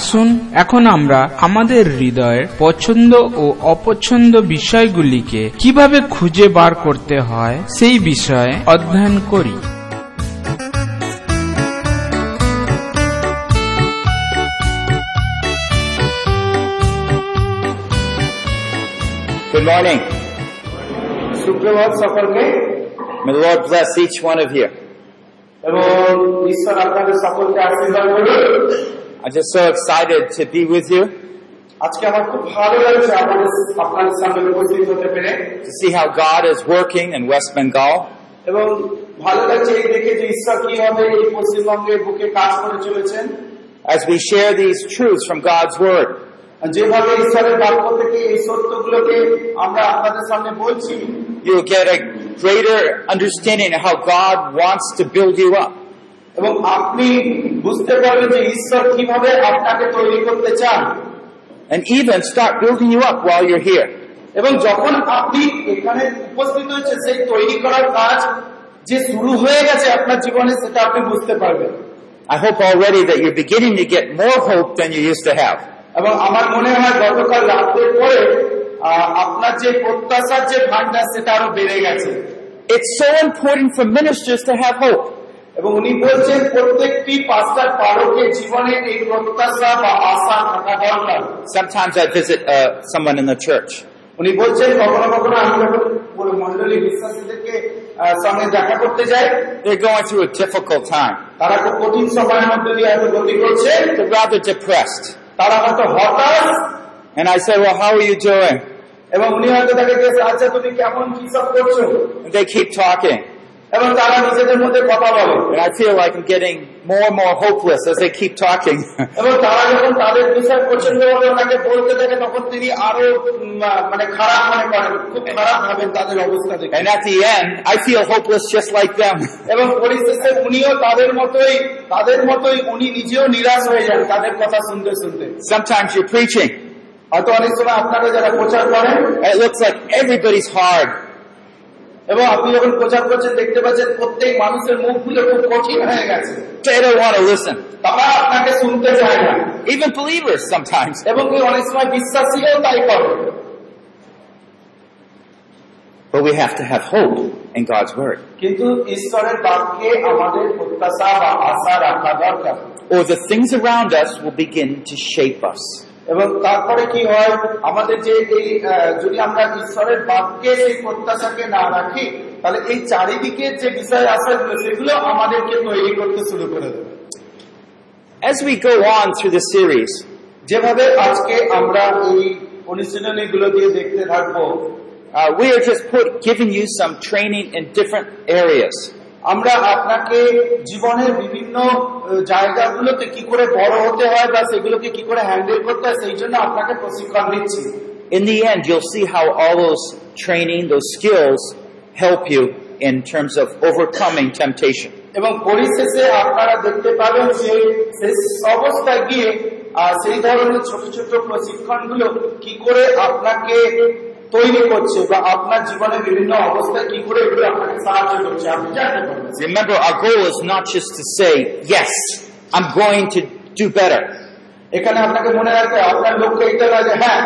আসুন এখন আমরা আমাদের হৃদয়ের পছন্দ ও অপছন্দ বিষয়গুলিকে কীভাবে খুঁজে বার করতে হয় সেই বিষয়ে অধ্যয়ন করি Good morning. সুপ্রভাত সকলকে May the Lord bless each one of you. এবং ঈশ্বর আপনাদের সকলকে আশীর্বাদ করুন I'm just so excited to be with you, আজকে আমার খুব ভালো লাগছে আপনাদের আপনাদের সামনে উপস্থিত হতে পেরে to see how God is working in West Bengal, এবং ভালো লাগছে এই দেখে যে ঈশ্বর কিভাবে এই পশ্চিমবঙ্গের বুকে কাজ করে চলেছেন as we share these truths from God's Word. আর যেভাবে ঈশ্বরের বাক্য থেকে এই সত্যগুলোকে আমরা আপনাদের সামনে বলছি You will get a greater understanding of how God wants to build you up. এবং আপনি বুঝতে পারবেন যে ঈশ্বর কিভাবে আপনাকে তৈরি করতে চান and even start building you up while you're here. এবং যখন আপনি এখানে উপস্থিত হয়েছে সেই তৈরি করার কাজ যে শুরু হয়ে গেছে আপনার জীবনে সেটা আপনি বুঝতে পারবেন I hope already that you're beginning to get more hope than you used to have. এবং আমার মনে হয় গতকাল রাত্রের পরে আহ, আপনার যে প্রত্যাশার যে ভান্ডার সেটা আরো বেড়ে গেছে It's so important for ministers to have hope. এবং উনি বলছেন প্রত্যেকটি পাঁচটার পারকের জীবনে এই প্রত্যাশা বা আশা থাকা দরকার Sometimes I visit uh, someone in the church. উনি বলছেন কখনো কখনো আমি যখন পুরো মন্ডলী বিশ্বাসীদেরকে সঙ্গে দেখা করতে যাই They're going through a difficult time. তারা খুব কঠিন সময়ের মধ্যে দিয়ে হয়তো গতি করছে They're rather depressed. তারা হয়তো হতাশ And I say, well, how are you doing? এবং উনি হয়তো তাকে জিজ্ঞেস আচ্ছা তুমি কেমন কি সব করছ they keep talking. এবং তারা নিজেদের মধ্যে কথা বলে And I feel like I'm getting more and more hopeless as they keep talking. এবং তারা যখন তাদের বিষয় প্রচন্ড ভাবে ওনাকে বলতে থাকে তখন তিনি আরো উম, আহ, মানে খারাপ মনে করেন খুব খারাপ ভাবেন তাদের অবস্থা দেখে and at the end, I feel hopeless just like them. এবং পরিশেষে উনিও তাদের মতোই তাদের মতোই উনি নিজেও নিরাশ হয়ে যান তাদের কথা শুনতে শুনতে Sometimes you're preaching. হয়তো অনেক সময় আপনারা যারা প্রচার করেন and It looks like everybody's hard. এবং আপনি যখন প্রচার করছেন দেখতে পাচ্ছেন প্রত্যেক মানুষের মুখগুলো খুব কঠিন হয়ে গেছে They don't want to listen. তারা আপনাকে শুনতে চায় না Even believers sometimes. এবং এই অনেক সময় বিশ্বাসীও তাই করে But we have to have hope in God's Word. কিন্তু ঈশ্বরের বাক্যে আমাদের প্রত্যাশা বা আশা রাখা দরকার Or the things around us will begin to shape us. এবং তারপরে কি হয় আমাদের যে এই যদি আমরা ঈশ্বরের বাক্যে সেই প্রত্যাশাকে না রাখি তাহলে এই চারিদিকের যে বিষয় আশাগুলো সেগুলো আমাদেরকে তৈরি করতে শুরু করে দেবে As we go on through the series, যেভাবে আজকে আমরা এই অনুশীলনীগুলো দিয়ে দেখতে থাকব uh, we are just put, giving you some training in different areas. আমরা আপনাকে জীবনের বিভিন্ন জায়গাগুলোতে কি করে বড় হতে হয় বা সেগুলোকে কি করে হ্যান্ডেল করতে হয় সেই জন্য আপনাকে প্রশিক্ষণ দিচ্ছি In the end, you'll see how all those training, those skills help you in terms of overcoming temptation. এবং পরিশেষে আপনারা দেখতে পাবেন যে শেষ অবস্থায় গিয়ে আহ, সেই ধরনের ছোট ছোট প্রশিক্ষণগুলো কি করে আপনাকে তৈরি করছে বা আপনার জীবনে বিভিন্ন অবস্থায় কি করে এগুলো আপনাকে সাহায্য করছে আপনি জানতে পারবেন Remember, our goal is not just to say, yes, I'm going to do better. এখানে আপনাকে মনে রাখতে হবে, আপনার লক্ষ্য এটা নয় যে হ্যাঁ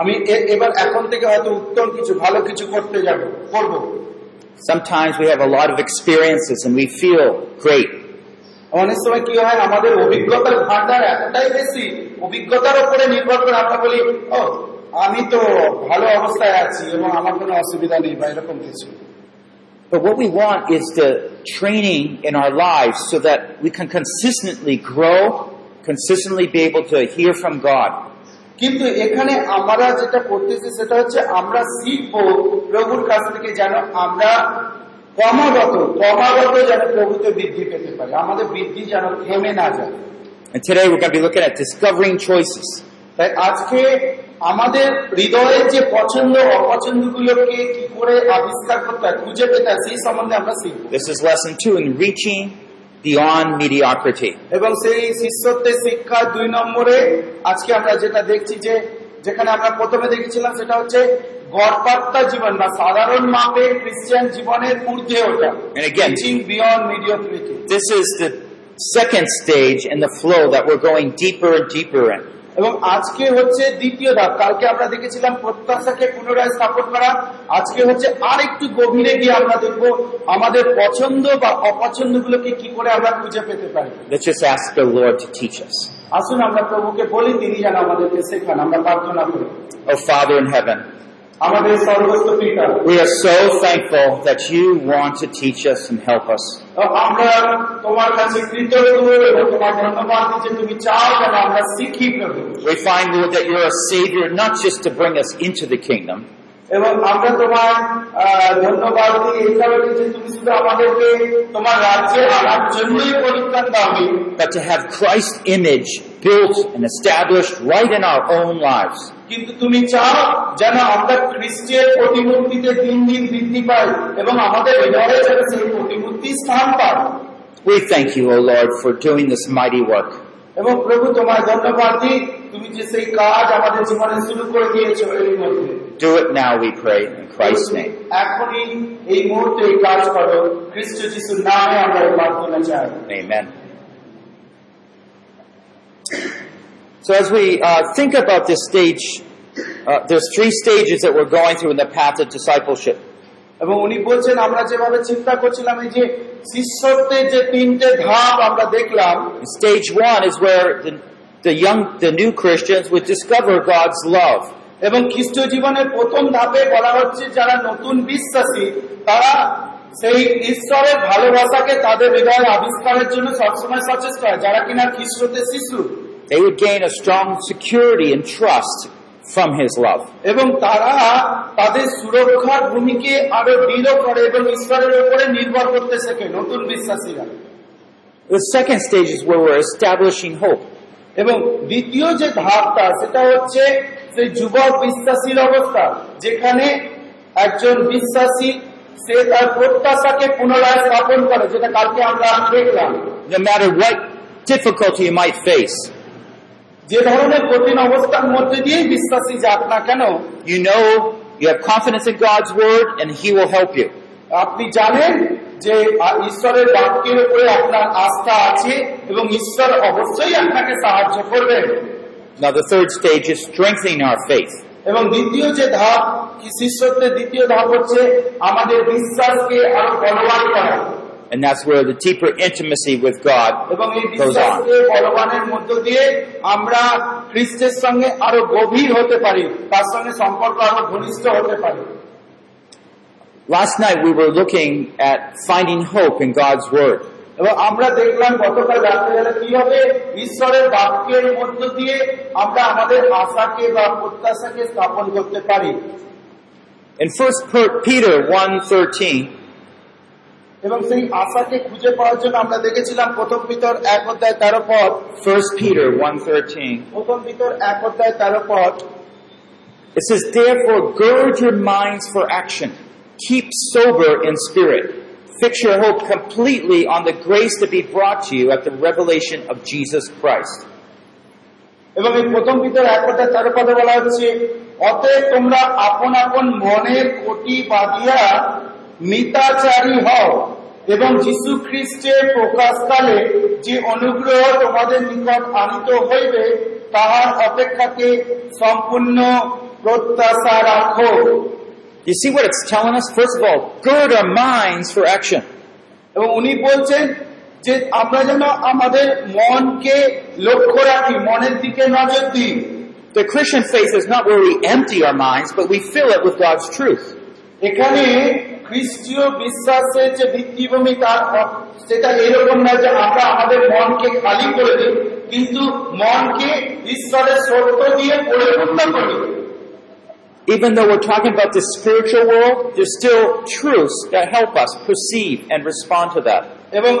আমি এ- এবার এখন থেকে হয়তো উত্তম কিছু ভালো কিছু করতে যাব করব Sometimes we have a lot of experiences and we feel great. অনেক সময় কি হয় আমাদের অভিজ্ঞতার ভান্ডার এতটাই বেশি অভিজ্ঞতার উপরে নির্ভর করে আমরা বলি ও আমি তো ভালো অবস্থায় আছি এবং আমার কোনো অসুবিধা নেই বা এরকম কিছু But what we want is the training in our lives so that we can consistently grow, consistently be able to hear from God. কিন্তু এখানে আমরা যেটা করতেছি সেটা হচ্ছে আমরা শিখবো প্রভুর কাছ থেকে যেন আমরা ক্রমাগত ক্রমাগত যেন প্রভুতে বৃদ্ধি পেতে পারি আমাদের বৃদ্ধি যেন থেমে না যায় And today we're going to be looking at discovering choices. তাই আজকে আমাদের হৃদয়ের যে পছন্দ অপছন্দ গুলোকে কি করে আবিষ্কার করতে হয় খুঁজে পেতে হয় সেই সম্বন্ধে আমরা শিখব This is lesson two in reaching beyond mediocrity. এবং সেই শিষ্যত্বের শিক্ষা দুই নম্বরে আজকে আমরা যেটা দেখছি যে যেখানে আমরা প্রথমে দেখেছিলাম সেটা হচ্ছে গড়পাত্তা জীবন বা সাধারণ মাপে খ্রিস্টান জীবনের ঊর্ধ্বে ওঠা again- beyond mediocrity This is the second stage in the flow that we're going deeper and deeper in. এবং আজকে হচ্ছে দ্বিতীয় ধাপ। কালকে আমরা দেখেছিলাম প্রত্যাশাকে পুনরায় স্থাপন করা। আজকে হচ্ছে আর একটু গভীরে গিয়ে আমরা দেখব আমাদের পছন্দ বা অপছন্দ গুলোকে কি করে আমরা খুঁজে পেতে পারি। Let's just ask the Lord to teach us. আসুন আমরা প্রভুকে বলি তিনি যেন আমাদেরকে শেখান। আমরা প্রার্থনা করি। Oh, Father in heaven, পিতা we are so thankful that you want to teach us and help us. আমরা তোমার কাছে কৃতজ্ঞ এবং তোমার ধন্যবাদ দিই যে তুমি চাও যেন আমরা শিখি প্রভু We find, Lord, that you're a Savior not just to bring us into the kingdom, এবং আমরা তোমার আহ, ধন্যবাদ দিই এই কারণে যে তুমি শুধু আমাদেরকে তোমার রাজ্যে আনার জন্যই পরিত্রাণ দাওনি but to have Christ's image built and established right in our own lives. কিন্তু তুমি চাও যেন আমরা খ্রিস্টের প্রতিমূর্তিতে দিন দিন বৃদ্ধি পাই এবং আমাদের হৃদয়ে যেন সেই প্রতিমূর্তি স্থান পায় We thank you, O Lord, for doing this mighty work. এবং প্রভু তোমার ধন্যবাদ দিই তুমি যে সেই কাজ আমাদের জীবনে শুরু করে দিয়েছ এর মধ্যে Do it now, we pray, in Christ's name. এখনই এই মুহূর্তে এই কাজ করো খ্রিস্ট যিশুর নামে আমরা প্রার্থনা চাই Amen. So as we uh, think about this stage, uh, there's three stages that we're going through in the path of discipleship. এবং উনি বলছেন আমরা যেভাবে চিন্তা করছিলাম এই যে শিষ্যত্বের যে তিনটে ধাপ আমরা দেখলাম Stage one is where the, the young, the new Christians would discover God's love. এবং খ্রিস্ট জীবনের প্রথম ধাপে বলা হচ্ছে যারা নতুন বিশ্বাসী তারা সেই ঈশ্বরের ভালোবাসাকে তাদের হৃদয়ে আবিষ্কারের জন্য সবসময় সচেষ্ট হয় যারা কিনা খ্রিস্টতে শিশু They would gain a strong security and trust from His love. এবং তারা তাদের সুরক্ষার ভূমিকে আরো দৃঢ় করে এবং ঈশ্বরের উপরে নির্ভর করতে শেখে নতুন বিশ্বাসীরা The second stage is where we're establishing hope. এবং দ্বিতীয় যে ধাপটা সেটা হচ্ছে সেই যুবক বিশ্বাসীর অবস্থা যেখানে একজন বিশ্বাসী সে তার প্রত্যাশাকে পুনরায় স্থাপন করে যেটা কালকে আমরা দেখলাম No matter what difficulty you might face, যে ধরনের কঠিন অবস্থার মধ্যে দিয়েই বিশ্বাসী যাক না কেন you know you have confidence in God's word and He will help you. আপনি জানেন যে ঈশ্বরের বাক্যের উপরে আপনার আস্থা আছে এবং ঈশ্বর অবশ্যই আপনাকে সাহায্য করবেন Now the third stage is strengthening our faith. এবং দ্বিতীয় যে ধাপ কি শিষ্যত্বের দ্বিতীয় ধাপ হচ্ছে আমাদের বিশ্বাসকে আরও বলবান করা And that's where the deeper intimacy with God এবং এই goes on. বিশ্বাসকে বলবানের মধ্য দিয়ে আমরা খ্রিস্টের সঙ্গে আরো গভীর হতে পারি তার সঙ্গে সম্পর্ক আরো ঘনিষ্ঠ হতে পারি Last night we were looking at finding hope in God's Word. এবং আমরা দেখলাম গতকাল রাত্রেবেলা কিভাবে ঈশ্বরের বাক্যের মধ্য দিয়ে আমরা আমাদের আশাকে বা প্রত্যাশাকে স্থাপন করতে পারি In 1 Per- Peter 1.13, এবং সেই আশাকে খুঁজে পাওয়ার জন্য আমরা দেখেছিলাম প্রথম পিতর এক অধ্যায় তেরো পদ। First Peter 1:13 প্রথম পিতর এক অধ্যায় তেরো It says therefore gird your minds for action. Keep sober in spirit. Fix your hope completely on the grace to be brought to you at the revelation of Jesus Christ. এবং এই প্রথম পিতর এক অধ্যায় তেরো পদে বলা হচ্ছে অতএব তোমরা আপন আপন মনের কোটি বাঁধিয়া মিতাচারী হও এবং যীশু খ্রিস্টের প্রকাশকালে যে অনুগ্রহ তোমাদের নিকট আনিত হইবে তাহার অপেক্ষাকে সম্পূর্ণ প্রত্যাশা রাখো You see what it's telling us? First of all, gird our minds for action. এবং উনি বলছেন যে আমরা যেন আমাদের মনকে লক্ষ্য রাখি মনের দিকে নজর দিই The Christian faith is not where we empty our minds, but we fill it with God's truth. এখানে খ্রিস্টীয় বিশ্বাসের যে ভিত্তিভূমি তার সেটা এরকম না যে আমরা আমাদের মনকে খালি করে দিই কিন্তু মনকে ঈশ্বরের সত্য দিয়ে পরিপূর্ণ করি Even though we're talking about the spiritual world, there's still truths that help us perceive and respond to that. এবং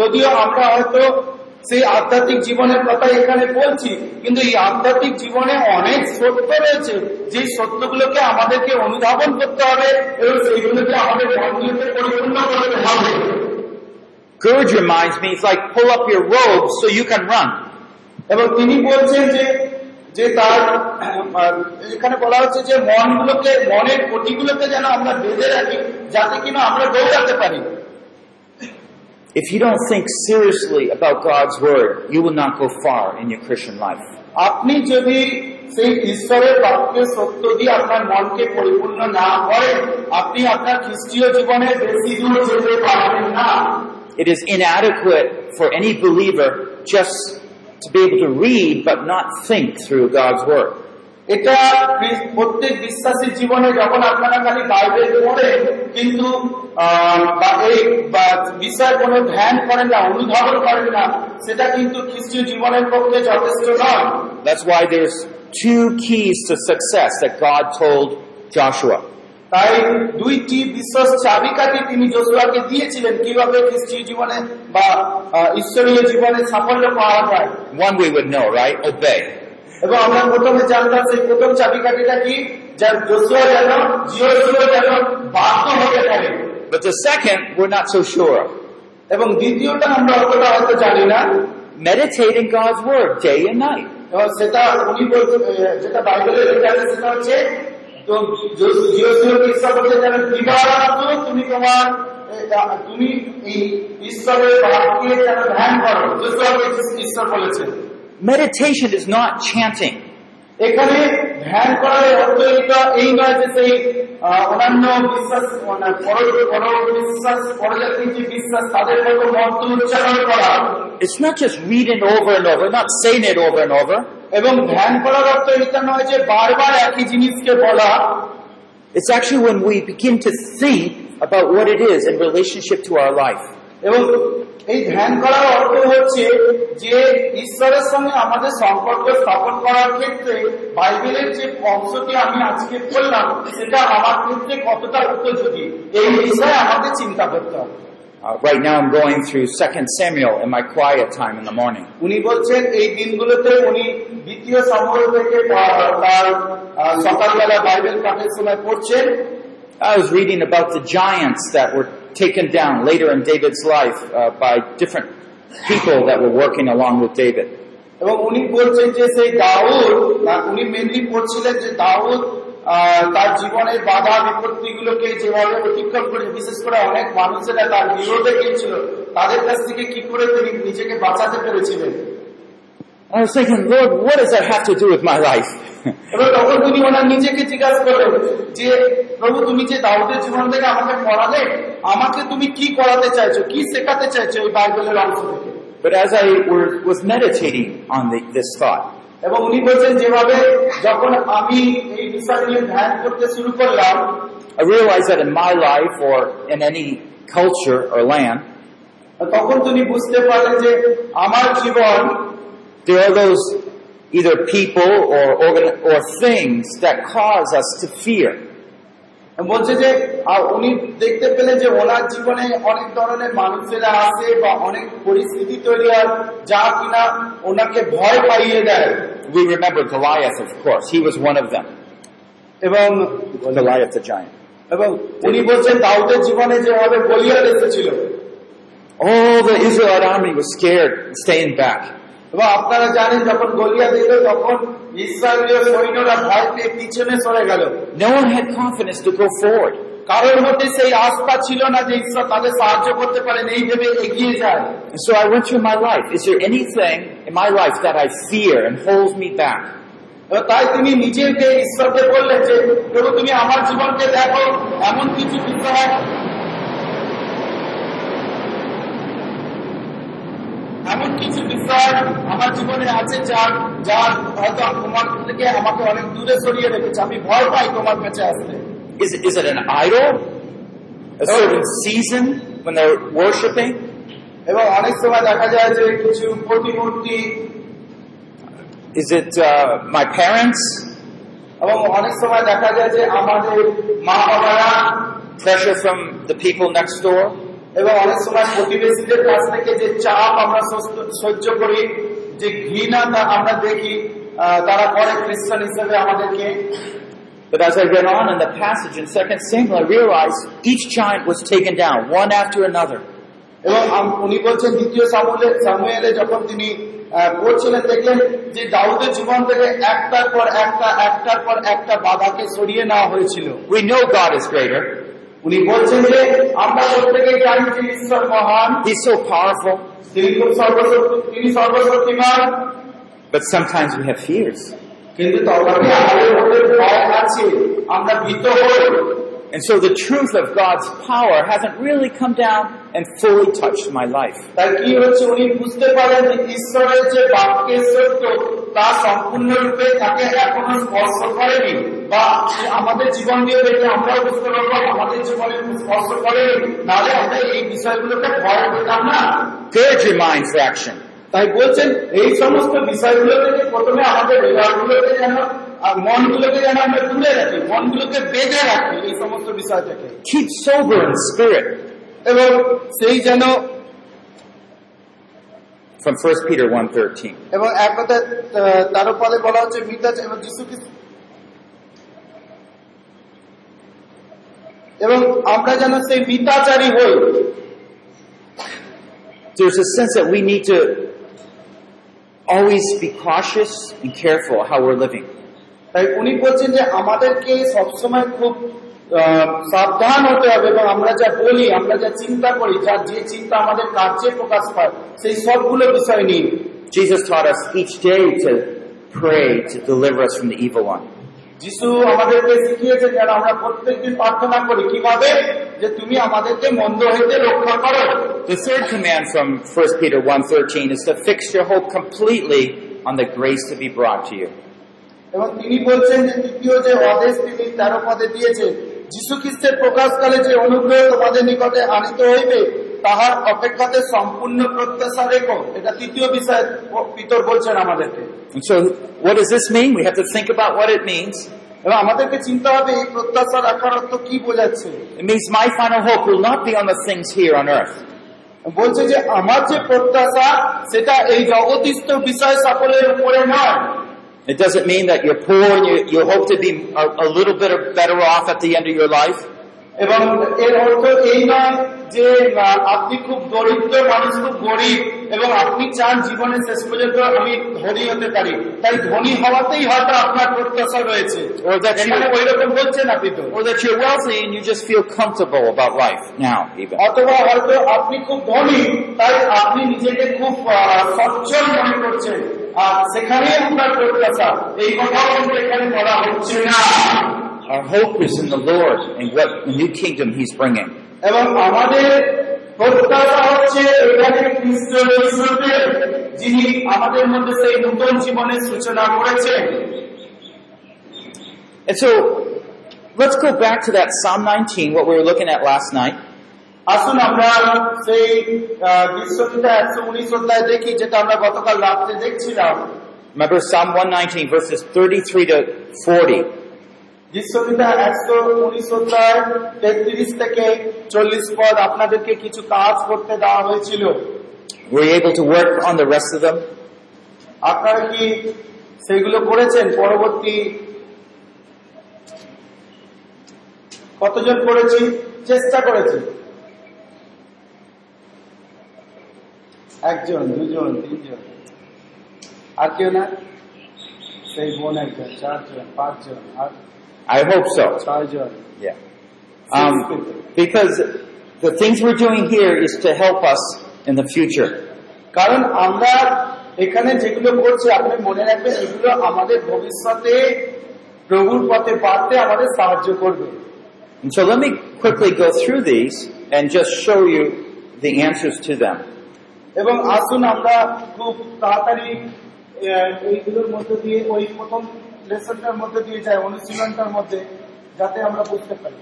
যদিও আমরা হয়তো সেই আধ্যাত্মিক জীবনের কথা এখানে বলছি কিন্তু এই আধ্যাত্মিক জীবনে অনেক সত্য রয়েছে। যে সত্যগুলোকে আমাদেরকে অনুধাবন করতে হবে এবং সেইগুলোকে আমাদের মনগুলোকে পরিপূর্ণ করতে হবে। Gird your minds means like pull up your robe so you can run. এবং তিনি বলছেন যে যে তার এখানে বলা হচ্ছে যে মনগুলোকে মনের কোটিগুলোকে যেন আমরা বেঁধে রাখি যাতে কিনা আমরা দৌড়াতে পারি। If you don't think seriously about God's Word, you will not go far in your Christian life. আপনি যদি সেই ঈশ্বরের বাক্যের সত্য দিয়ে আপনার মনকে পরিপূর্ণ না করেন আপনি আপনার খ্রিস্টীয় জীবনে বেশি দূর যেতে পারবেন না It is inadequate for any believer just to be able to read but not think through God's Word. এটা প্রত্যেক বিশ্বাসী জীবনে যখন আপনারা খালি বাইবেল পড়েন কিন্তু বিষয় কোনো ধ্যান করেন না অনুধাবন করেন না সেটা কিন্তু খ্রিস্টীয় জীবনের পক্ষে যথেষ্ট নয় That's why there's two keys to success that God told Joshua. তাই দুইটি বিশ্বাস চাবিকাঠি তিনি যোশুয়াকে দিয়েছিলেন কীভাবে খ্রিস্টীয় জীবনে বা ঈশ্বরীয় জীবনে সাফল্য পাওয়া যায় One we would know, right? Obey. এবং আমরা প্রথমে জানতাম সেই প্রথম চাবিকাঠিটা কি? যার যোশুয়া যেন জিওসুয়া যেন বাধ্য হতে পারে। But the second, we're not so sure of. এবং দ্বিতীয়টা আমরা অতটা হয়তো জানি না। Meditate God's Word day and night. এবং সেটা উনি বলতে আহ, যেটা বাইবেলে লেখা আছে সেটা হচ্ছে তো জিওসুয়াকে ইচ্ছা করছে যেন দিবারাত্র তুমি তোমার তুমি এই ঈশ্বরের বাক্যে যেন ধ্যান করো। ঈশ্বর বলেছে। Meditation is not chanting. এখানে ধ্যান করার অর্থ এটা এই নয় যে সেই আহ, অন্যান্য বিশ্বাস মানে পর- পর- বিশ্বাস পরজাতির যে বিশ্বাস তাদের মতো মন্ত্র উচ্চারণ করা It's not just reading over and over, not saying it over and over. এবং ধ্যান করার অর্থ এটা নয় যে বারবার একই জিনিসকে বলা It's actually when we begin to think about what it is in relationship to our life. এবং এই ধ্যান করার অর্থ হচ্ছে যে ঈশ্বরের সঙ্গে আমাদের সম্পর্ক স্থাপন করার ক্ষেত্রে বাইবেলের যে অংশটি আমি আজকে বললাম সেটা আমার ক্ষেত্রে কতটা উপযোগী? এই বিষয়ে আমাদের চিন্তা করতে হবে। Uh, right now I'm going through 2 Samuel in my quiet time in the morning. উনি বলছেন এই দিনগুলোতে উনি দ্বিতীয় সময় থেকে আহ, তার সকালবেলা বাইবেল পাঠের সময় পড়ছেন। I was reading about the giants that were taken down later in David's life uh, by different people that were working along with David. এবং উনি বলছেন যে সেই দাউদ না- উনি মেনলি পড়ছিলেন যে দাউদ আহ, তার জীবনের বাধা বিপত্তিগুলোকে যেভাবে অতিক্রম করে বিশেষ করে অনেক মানুষেরা তার বিরোধে গিয়েছিল তাদের কাছ থেকে কি করে তিনি নিজেকে বাঁচাতে পেরেছিলেন I was thinking, Lord, what does that have to do with my life? এবার তখন তিনি ওনার নিজেকে জিজ্ঞাসা করলেন যে প্রভু তুমি যে দাউদের জীবন থেকে আমাকে পড়ালে আমাকে তুমি কি করাতে চাইছো কি শেখাতে চাইছো এই বাইবেলের অংশ থেকে but as I were, was meditating on the, this thought, এবং উনি বলছেন যেভাবে যখন আমি এই বিষয় নিয়ে ধ্যান করতে শুরু করলাম I realized that in my life or in any culture or land, তখন তিনি বুঝতে পারলেন যে আমার জীবন there are those either people or organ, or things that cause us to fear. বলছে যে আহ, উনি দেখতে পেলেন যে ওনার জীবনে অনেক ধরনের মানুষেরা আসে বা অনেক পরিস্থিতি তৈরি হয় যা কিনা ওনাকে ভয় পাইয়ে দেয় We remember Goliath, of course. He was one of them. এবং Goliath the giant. এবং উনি বলছেন দাউদের জীবনে যেভাবে গলিয়াত এসেছিল All the Israelite army was scared, staying back. এবং আপনারা জানেন যখন গলিয়াত এলো তখন ইসরায়েলীয় সৈন্যরা ভয় পেয়ে পিছনে সরে গেল. কারোর মধ্যে সেই আস্থা ছিল না যে ঈশ্বর তাদের সাহায্য করতে পারেন এই ভেবে এগিয়ে যায় so I went through my life. Is there anything in my life that I fear and holds me back? তাই তিনি নিজেকে ঈশ্বরকে বললেন যে প্রভু তুমি আমার জীবনকে দেখো এমন কিছু বিষয় এমন কিছু বিষয় আমার জীবনে আছে যার যার হয়তো তোমার থেকে আমাকে অনেক দূরে সরিয়ে রেখেছে আমি ভয় পাই তোমার কাছে আসতে Is it, is it an idol? A certain season when they're worshiping? এবং অনেক সময় দেখা যায় যে কিছু প্রতিমূর্তি Is it uh, my parents? এবং অনেক সময় দেখা যায় যে আমাদের মা বাবারা Pressure from the people next door? এবং অনেক সময় প্রতিবেশীদের কাছ থেকে যে চাপ আমরা সহ্য- করি যে ঘৃণা তা আমরা দেখি তারা করে খ্রিস্টান হিসেবে আমাদেরকে But as I read on in the passage in 2 Samuel, I realized each giant was taken down, one after another. এবং উনি বলছেন দ্বিতীয় সামুয়েলে সামুয়েলে যখন তিনি আহ, পড়ছিলেন দেখলেন যে দাউদের জীবন থেকে একটার পর একটা একটার পর একটা বাধাকে সরিয়ে নেওয়া হয়েছিল We know God is greater. উনি বলছেন যে আমরা প্রত্যেকে জানি যে ঈশ্বর মহান so powerful. তিনি খুব সর্বশক্তি তিনি সর্বশক্তিমান But sometimes we have fears. কিন্তু তথাপি আমাদের ভয় আছে আমরা ভীত হই And so the truth of God's power hasn't really come down and fully touched my life. তাই কি হচ্ছে উনি বুঝতে পারেন যে ঈশ্বরের যে বাক্যের সত্য তা সম্পূর্ণরূপে তাকে এখনো স্পর্শ করেনি বা আমাদের জীবন দিয়ে দেখে আমরাও বুঝতে পারবো আমাদের জীবনে স্পর্শ করেনি নাহলে আমরা এই বিষয়গুলোকে ভয় পেতাম না Gird your mind for action. তাই বলছেন এই সমস্ত বিষয়গুলো থেকে প্রথমে আমাদের হৃদয়গুলোকে যেন আর মনগুলোকে যেন আমরা তুলে রাখি মনগুলোকে বেঁধে রাখি এই সমস্ত বিষয় থেকে Keep sober in spirit. এবং সেই যেন From 1 Peter 1.13. এবং এক কথায় আহ, তেরো পদে বলা হচ্ছে মিতা এবং যিশু খ্রিস্ট এবং আমরা যেন সেই মিতাচারী হই There's a sense that we need to always be cautious and careful how we're living. তাই উনি বলছেন যে আমাদেরকে সবসময় খুব আহ, সাবধান হতে হবে এবং আমরা যা বলি আমরা যা চিন্তা করি যা যে চিন্তা আমাদের কার্যে প্রকাশ পায় সেই সবগুলো বিষয় নিয়ে Jesus taught us each day to pray to deliver us from the evil one. যিশু আমাদেরকে শিখিয়েছেন যেন আমরা প্রত্যেকদিন প্রার্থনা করি কিভাবে যে তুমি আমাদেরকে মন্দ হইতে রক্ষা করো The third command from 1 Peter 1.13 is to fix your hope completely on the grace to be brought to you. এবং তিনি বলছেন যে তৃতীয় যে আদেশ তিনি তেরো পদে দিয়েছেন যিশু খ্রিস্টের প্রকাশকালে যে অনুগ্রহ তোমাদের নিকটে আনিত হইবে তাহার অপেক্ষাতে সম্পূর্ণ প্রত্যাশা রেখো এটা তৃতীয় বিষয় পিতর বলছেন আমাদেরকে so what does this mean? We have to think about what it means. এবং আমাদেরকে চিন্তা হবে এই প্রত্যাশা রাখার অর্থ কি বোঝাচ্ছে It means my final hope will not be on the things here on earth. বলছে যে আমার যে প্রত্যাশা সেটা এই জগতিস্থ বিষয় সকলের উপরে নয় It doesn't mean that you're poor and you, you hope to be a, a little bit better off at the end of your life. এবং এর অর্থ এই নয় যে আহ, আপনি খুব দরিদ্র মানুষ খুব গরিব এবং আপনি চান জীবনে শেষ পর্যন্ত আমি ধনী হতে পারি তাই ধনী হওয়াতেই হয়তো আপনার প্রত্যাশা রয়েছে Or that you- এখানে ওই রকম বলছেন আপনি তো Or that you're wealthy and you just feel comfortable about life now even. অথবা হয়তো আপনি খুব ধনী তাই আপনি নিজেকে খুব আহ, সচ্ছল মনে করছেন আর সেখানেই আপনার প্রত্যাশা এই কথাও কিন্তু এখানে বলা হচ্ছে না Our hope is in the Lord and what the new kingdom He's bringing. এবং আমাদের প্রত্যাশা হচ্ছে এখানে খ্রিস্ট যিশুতে যিনি আমাদের মধ্যে সেই নতুন জীবনের সূচনা করেছেন And so, let's go back to that Psalm 19, what we were looking at last night. আসুন আমরা সেই বিশ্ববিদ্যা একশো উনিশ অধ্যায় দেখি যেটা আমরা গতকাল রাত্রে দেখছিলাম। Remember Psalm 119, verses 33 to 40. বিশ্ববিদ্যা একশো উনিশ অধ্যায় তেত্রিশ থেকে চল্লিশ পদ আপনাদেরকে কিছু কাজ করতে দেওয়া হয়েছিল। Were you able to work on the rest of them? আপনারা কি সেগুলো করেছেন পরবর্তী? কতজন করেছি? চেষ্টা করেছি। একজন দুজন তিনজন আর কেউ না সেই বোন একজন চারজন পাঁচজন আর I hope so. ছয়জন Yeah. Um, because the things we're doing here is to help us in the future. কারণ আমরা এখানে যেগুলো করছি আপনি মনে রাখবেন এগুলো আমাদের ভবিষ্যতে প্রভুর পথে বাড়তে আমাদের সাহায্য করবে And so let me quickly go through these and just show you the answers to them. এবং আসুন আমরা খুব তাড়াতাড়ি আহ, এইগুলোর মধ্যে দিয়ে ওই প্রথম লেসনটার মধ্যে দিয়ে যাই অনুশীলনটার মধ্যে যাতে আমরা বুঝতে পারি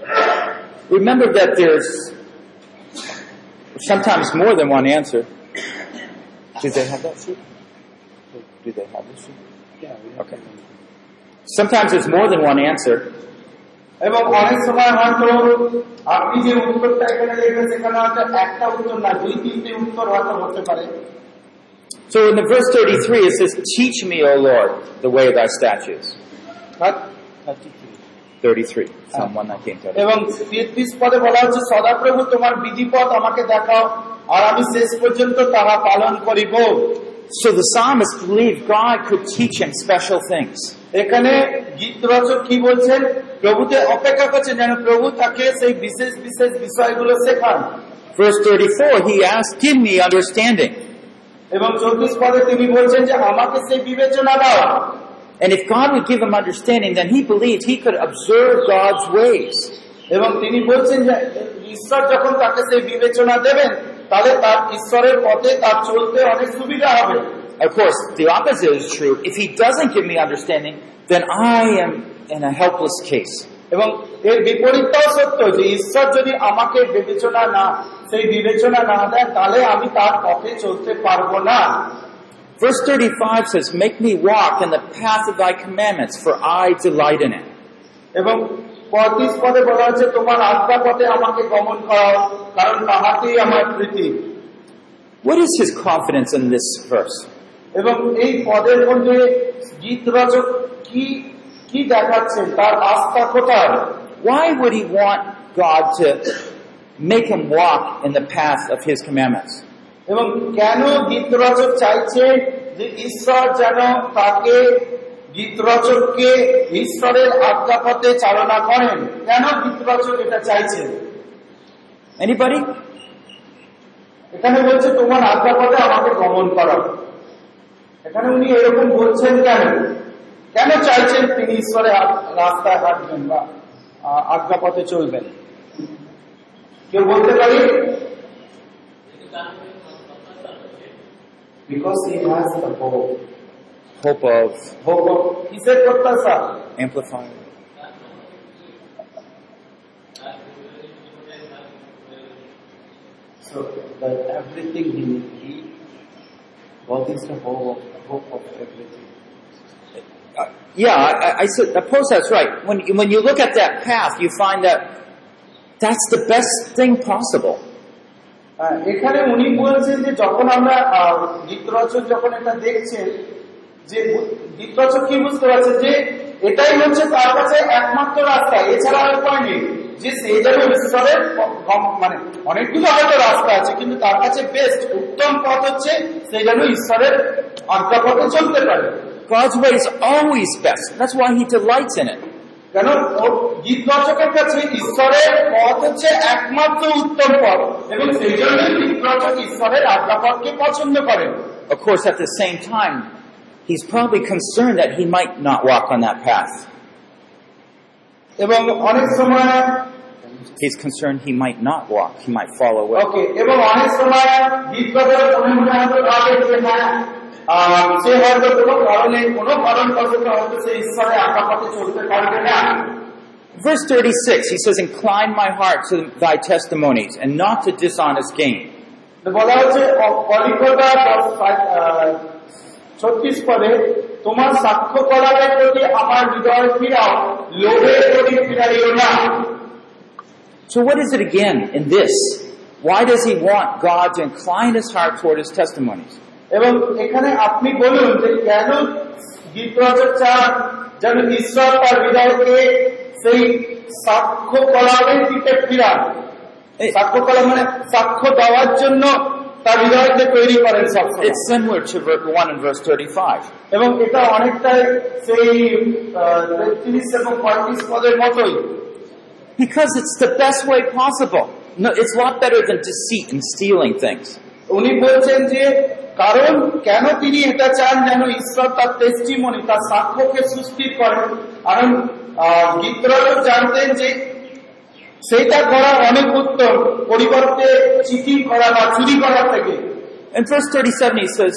Remember that there's sometimes more than one answer. Do they have that sheet? Do they have this sheet? Okay. Sometimes there's more than one answer. এবং অনেক সময় হয়তো আপনি যে উত্তরটা এখানে দেখবেন সেখানে হয়তো একটা উত্তর না দুই তিনটে উত্তর হয়তো হতে পারে So in the verse 33 it says, Teach me, O Lord, the way of thy statutes. Third- 33, Psalm 119. এবং তেত্রিশ পদে বলা হচ্ছে সদাপ্রভু তোমার বিধিপথ আমাকে দেখাও আর আমি শেষ পর্যন্ত তাহা পালন করিব So the psalmist believed God could teach him special things. এখানে গীত রচক কি বলছেন প্রভুতে অপেক্ষা করছেন যেন প্রভু তাকে সেই বিশেষ বিশেষ বিষয়গুলো শেখান Verse 34, he asked, Give me understanding. এবং চব্বিশ পদে তিনি বলছেন যে আমাকে সেই বিবেচনা দাও And if God would give him understanding, then he believed he could observe God's ways. এবং তিনি বলছেন যে ঈশ্বর যখন তাকে সেই বিবেচনা দেবেন তাহলে তার ঈশ্বরের পথে তার চলতে অনেক সুবিধা হবে Of course, the opposite is true. If he doesn't give me understanding, then I am in a helpless case. এবং এর বিপরীতটাও সত্য যে ঈশ্বর যদি আমাকে বিবেচনা না সেই বিবেচনা না দেন তাহলে আমি তার পথে চলতে পারবো না Verse 35 says, Make me walk in the path of thy commandments, for I delight in it. এবং পঁয়ত্রিশ পদে বলা হচ্ছে তোমার আজ্ঞা পথে আমাকে গমন করাও কারণ তাহাতেই আমার প্রীতি What is his confidence in this verse? এবং এই পদের মধ্যে গীত রচক কি কি দেখাচ্ছেন? তার আস্থা কোথায়? Why would he want God to make him walk in the path of his commandments? এবং কেন গীত রচক চাইছে যে ঈশ্বর যেন তাকে গীত রচককে ঈশ্বরের আজ্ঞা পথে চালনা করেন? কেন গীত রচক এটা চাইছেন Anybody? এখানে বলছে তোমার আজ্ঞা পথে আমাকে গমন করো। এখানে উনি এরকম বলছেন কেন কেন চাইছেন তিনি ঈশ্বরের আ- রাস্তায় হাঁটবেন বা আ- আজ্ঞা পথে চলবেন কেউ বলতে পারি because he has the hope Hope of hope কিসের প্রত্যাশা amplifying. So that everything he he God is the hope of hope of everything. Uh, yeah, I, I suppose that's right. When, you- when you look at that path, you find that that's the best thing possible. এখানে উনি বলছেন যে যখন আমরা গীতরচক যখন এটা দেখছেন যে গীতরচক কি বুঝতে পারছে যে এটাই হচ্ছে তার কাছে একমাত্র রাস্তা এছাড়া আর উপায় নেই যে সে প- গম- মানে অনেকগুলো হয়তো রাস্তা আছে কিন্তু তার কাছে বেস্ট উত্তম পথ হচ্ছে সে যেন ঈশ্বরের আজ্ঞা পথে চলতে পারে God's way is always best. That's why He delights in it. কেন ওর গীত রচকের কাছে ঈশ্বরের পথ হচ্ছে একমাত্র উত্তম পথ এবং সেই জন্যই গীত রচক ঈশ্বরের আজ্ঞা পথকে পছন্দ করেন Of course, at the same time, He's probably concerned that he might not walk on that path. এবং অনেক সময় He's concerned he might not walk. He might fall away. ওকে এবং অনেক সময় গীতগতের মনে মনে হয়তো ভাবে যে হ্যাঁ আহ, সে হয়তো কোনো কারণে কোনো কারণবশত হয়তো সে ঈশ্বরে আঁকা পথে চলতে পারবে না Verse 36, he says, Incline my heart to thy testimonies and not to dishonest gain. তো বলা হচ্ছে অ- কলিকতা ছত্রিশ পদে তোমার সাক্ষ্য কলারের প্রতি আমার হৃদয় ফিরাও লোভের প্রতি ফিরাইও না So what is it again in this? Why does he want God to incline his heart toward his testimonies? এবং এখানে আপনি বলুন যে কেন গীতরচক চান যেন ঈশ্বর তার হৃদয়কে সেই সাক্ষ্য কলামের দিকে ফিরান এই সাক্ষ্য কলাম মানে সাক্ষ্য দেওয়ার জন্য তার হৃদয়কে তৈরি করেন সবসময় It's similar to verse 1 and verse 35. এবং এটা অনেকটাই সেই তেত্রিশ এবং পঁয়ত্রিশ পদের মতোই Because it's the best way possible. No, it's a lot better than deceit and stealing things. উনি বলছেন যে কারণ কেন তিনি এটা চান যেন ঈশ্বর তার টেস্টিমনি তার সাক্ষ্যকে সুস্থির করেন কারণ গীতরচক জানতেন যে সেইটা করা অনেক উত্তম পরিবর্তে চিঠি করা বা চুরি করা থেকে In verse 37 he says,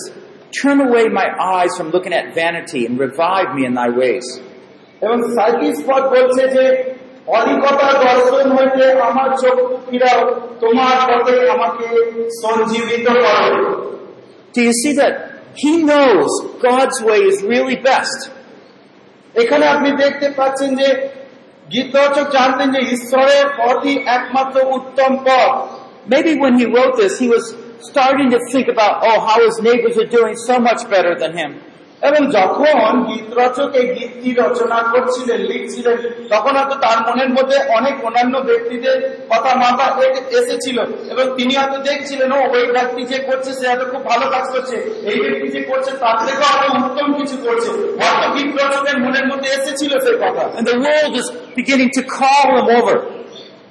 Turn away my eyes from looking at vanity and revive me in thy ways. এবং সাইকিস পদ বলছে যে অধিকতা দর্শন হইতে আমার চোখ ফিরাও তোমার পথে আমাকে সঞ্জীবিত করো Do you see that? He knows God's way is really best. এখানে আপনি দেখতে পাচ্ছেন যে গীতরচক জানতেন যে ঈশ্বরের পথই একমাত্র উত্তম পথ Maybe when he wrote this, he was starting to think about, oh, how his neighbors are doing so much better than him. এবং যখন গীতরচক এই গীতটি রচনা করছিলেন লিখছিলেন তখন হয়তো তার মনের মধ্যে অনেক অন্যান্য ব্যক্তিদের কথা মাথা এসেছিল। এবং তিনি হয়তো দেখছিলেন ও ওই ব্যক্তি যে করছে সে হয়তো খুব ভালো কাজ করছে। এই ব্যক্তি যে করছে তার থেকেও আরও উত্তম কিছু করছে। হয়তো গীত রচকের মনের মধ্যে এসেছিল সেই কথা। And the world is beginning to call him over.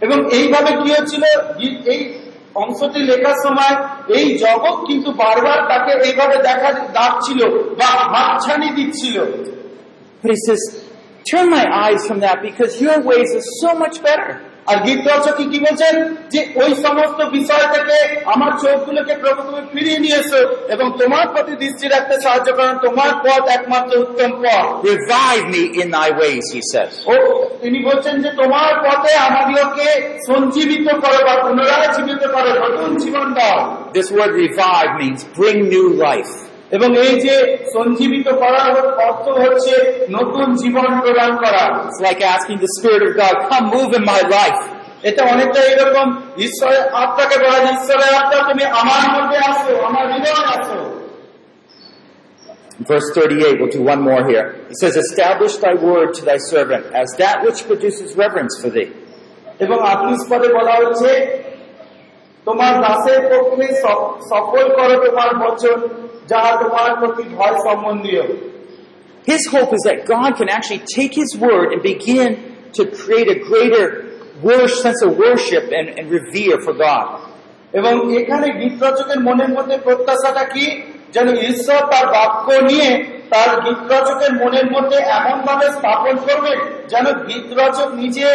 এবং এইভাবে কি হচ্ছিল? গীত- এই অংশটি লেখার সময় এই জগৎ কিন্তু বারবার তাকে এইভাবে দেখা ডাকছিল বা হাতছানি দিচ্ছিল turn my eyes from that because your ways are so much better. আর গীত রচকই কি বলছেন যে ওই সমস্ত বিষয় থেকে আমার চোখগুলোকে প্রভু তুমি ফিরিয়ে নিয়ে এসো এবং তোমার প্রতি দৃষ্টি রাখতে সাহায্য করেন তোমার পথ একমাত্র উত্তম পথ Revive me in thy ways, he says. ও তিনি বলছেন যে তোমার পথে আমাদেরকে সঞ্জীবিত করো বা পুনরায় জীবিত করো নতুন জীবন দাও This word revive means bring new life. এবং এই যে সঞ্জীবিত করার অর্থ হচ্ছে নতুন জীবন প্রদান করা It's like asking the Spirit of God, come move in my life. এটা অনেকটা এরকম ঈশ্বরের আত্মাকে বলা যায় ঈশ্বরের আত্মা তুমি আমার মধ্যে আসো আমার হৃদয়ে আসো Verse 38, we'll do one more here. It says, Establish thy word to thy servant as that which produces reverence for thee. এবং আত্মিস পদে বলা হচ্ছে তোমার দাসের পক্ষে সফল করো তোমার বচন যাহা তোমার প্রতি ভয় সম্বন্ধীয় His hope is that God can actually take His word and begin to create a greater wor- sense of worship and, and revere for God. এবং এখানে গীত রচকের মনের মধ্যে প্রত্যাশাটা কি যেন ঈশ্বর তার বাক্য নিয়ে তার গীত রচকের মনের মধ্যে এমন ভাবে স্থাপন করবে যেন গীত রচক নিজে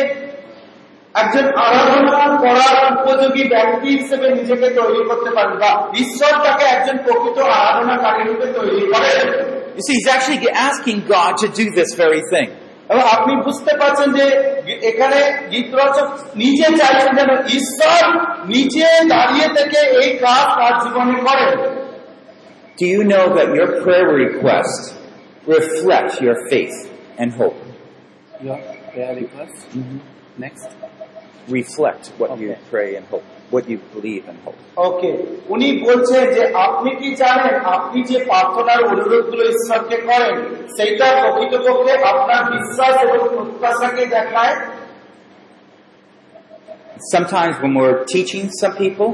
একজন আরাধনা করার উপযোগী ব্যক্তি হিসেবে নিজেকে তৈরি করতে পারবে বা ঈশ্বর তাকে একজন প্রকৃত আরাধনাকারী রূপে তৈরি করে You see, He's actually asking God to do this very thing. এবং আপনি বুঝতে পারছেন যে এখানে গীত রচক নিজে চাইছেন যেন ঈশ্বর নিজে দাঁড়িয়ে থেকে এই কাজ তার জীবনে করেন Do you know that your prayer requests reflect your faith and hope? Your prayer request. Mm-hmm. Next. Reflect what you Okay. pray and hope, what you believe and hope. ওকে উনি বলছেন যে আপনি কি জানেন আপনি যে প্রার্থনার অনুরোধগুলো ঈশ্বরকে করেন সেইটা প্রকৃতপক্ষে আপনার বিশ্বাস এবং প্রত্যাশাকে দেখায় Sometimes when we're teaching some people,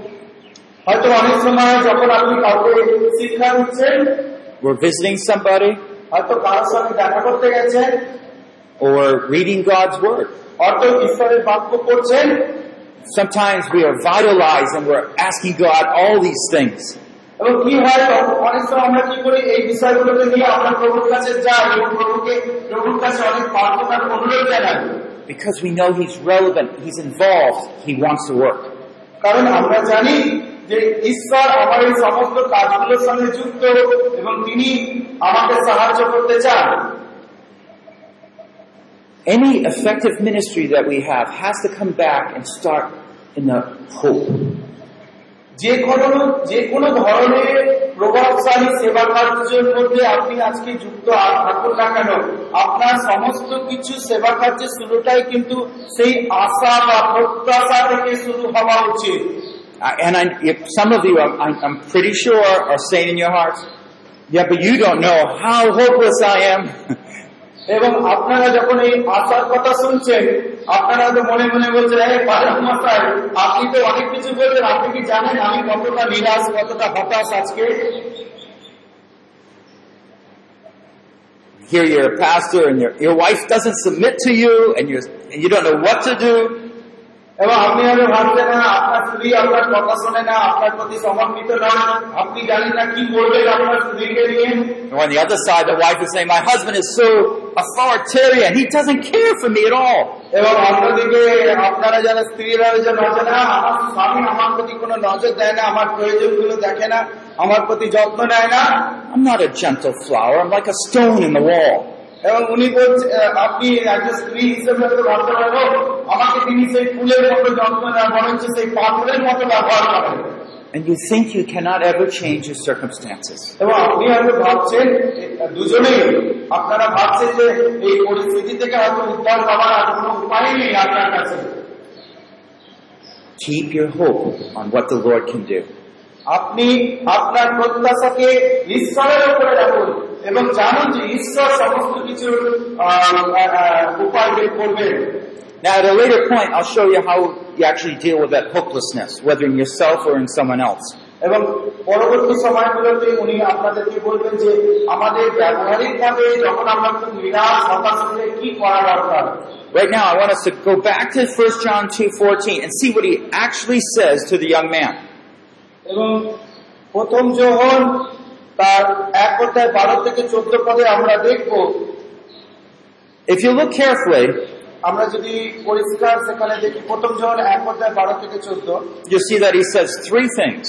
হয়তো অনেক সময় যখন আপনি কাউকে শিক্ষা দিচ্ছেন we're visiting somebody, হয়তো কারোর সঙ্গে দেখা করতে গেছেন or reading God's Word. অর্থ ঈশ্বরের বাক্য পড়ছেন Sometimes we are vitalized and we're asking God all these things. এবং কি হয় তখন অনেক সময় আমরা কি করি এই বিষয়গুলোকে নিয়ে আমরা প্রভুর কাছে যাই এবং প্রভুকে প্রভুর কাছে অনেক প্রার্থনার অনুরোধ জানাই Because we know He's relevant, He's involved, He wants to work. কারণ আমরা জানি যে ঈশ্বর আমার এই সমস্ত কাজগুলোর সঙ্গে যুক্ত এবং তিনি আমাকে সাহায্য করতে চান Any effective ministry that we have has to come back and start in the hope. যে কোনো যে কোনো ধরনের প্রভাবশালী সেবা কার্যের মধ্যে আপনি আজকে যুক্ত আর থাকুন না কেন আপনার সমস্ত কিছু সেবা কার্যের শুরুটাই কিন্তু সেই আশা বা প্রত্যাশা থেকে শুরু হওয়া উচিত I- And I, if some of you, I'm, I'm I'm pretty sure, are saying in your hearts, yeah, but you don't know how hopeless I am. এবং আপনারা যখন এই আশার কথা শুনছেন আপনারা তো মনে মনে বলছেন এই পালক মশাই আপনি তো অনেক কিছু বললেন আপনি কি জানেন আমি কতটা নিরাশ কতটা হতাশ আজকে Here you're a pastor and your, your wife doesn't submit to you and, you're, and you don't know what to do. এবং আপনি হয়তো ভাবছেন না আপনার স্ত্রী আপনার কথা শোনে না আপনার প্রতি সমর্পিত না আপনি জানেন না কি করবেন আপনার স্ত্রীকে নিয়ে And on the other side, the wife is saying, my husband is so authoritarian. He doesn't care for me at all. এবং অন্যদিকে আপনারা যারা স্ত্রীরা যে নজর না আমার স্বামী আমার প্রতি কোনো নজর দেয় না আমার প্রয়োজনগুলো দেখে না আমার প্রতি যত্ন নেয় না I'm not a gentle flower. I'm like a stone in the wall. এবং উনি বলছে আপনি একজন স্ত্রী হিসেবে ভাবতে পারব আমাকে তিনি সেই ফুলের মতো যত্ন নেন বরঞ্চ সেই পাথরের মতো ব্যবহার করেন And you think you cannot ever change your circumstances. এবং আপনি হয়তো ভাবছেন এ- দুজনেই আপনারা ভাবছেন যে এই পরিস্থিতি থেকে হয়তো উদ্ধার পাওয়ার আর কোনো উপায় নেই আপনার Keep your hope on what the Lord can do. আপনি আপনার প্রত্যাশাকে ঈশ্বরের উপরে রাখুন এবং জানুন যে ঈশ্বর সমস্ত কিছুর আহ, আহ, উপায় বের করবেন Now, at a later point, I'll show you how you actually deal with that hopelessness, whether in yourself or in someone else. এবং পরবর্তী সময়গুলোতে উনি আপনাদেরকে বলবেন যে আমাদের ব্যবহারিক ভাবে যখন আমরা খুব নিরাশ হতাশ হলে কি করা দরকার Right now, I want us to go back to 1 John 2.14 and see what he actually says to the young man. এবং প্রথম যখন তার এক অধ্যায় বারো থেকে চোদ্দ পদে আমরা দেখব If you look carefully, আমরা যদি পরিষ্কার সেখানে দেখি প্রথম যখন এক অধ্যায় বারো থেকে চোদ্দ you'll see that he says three things.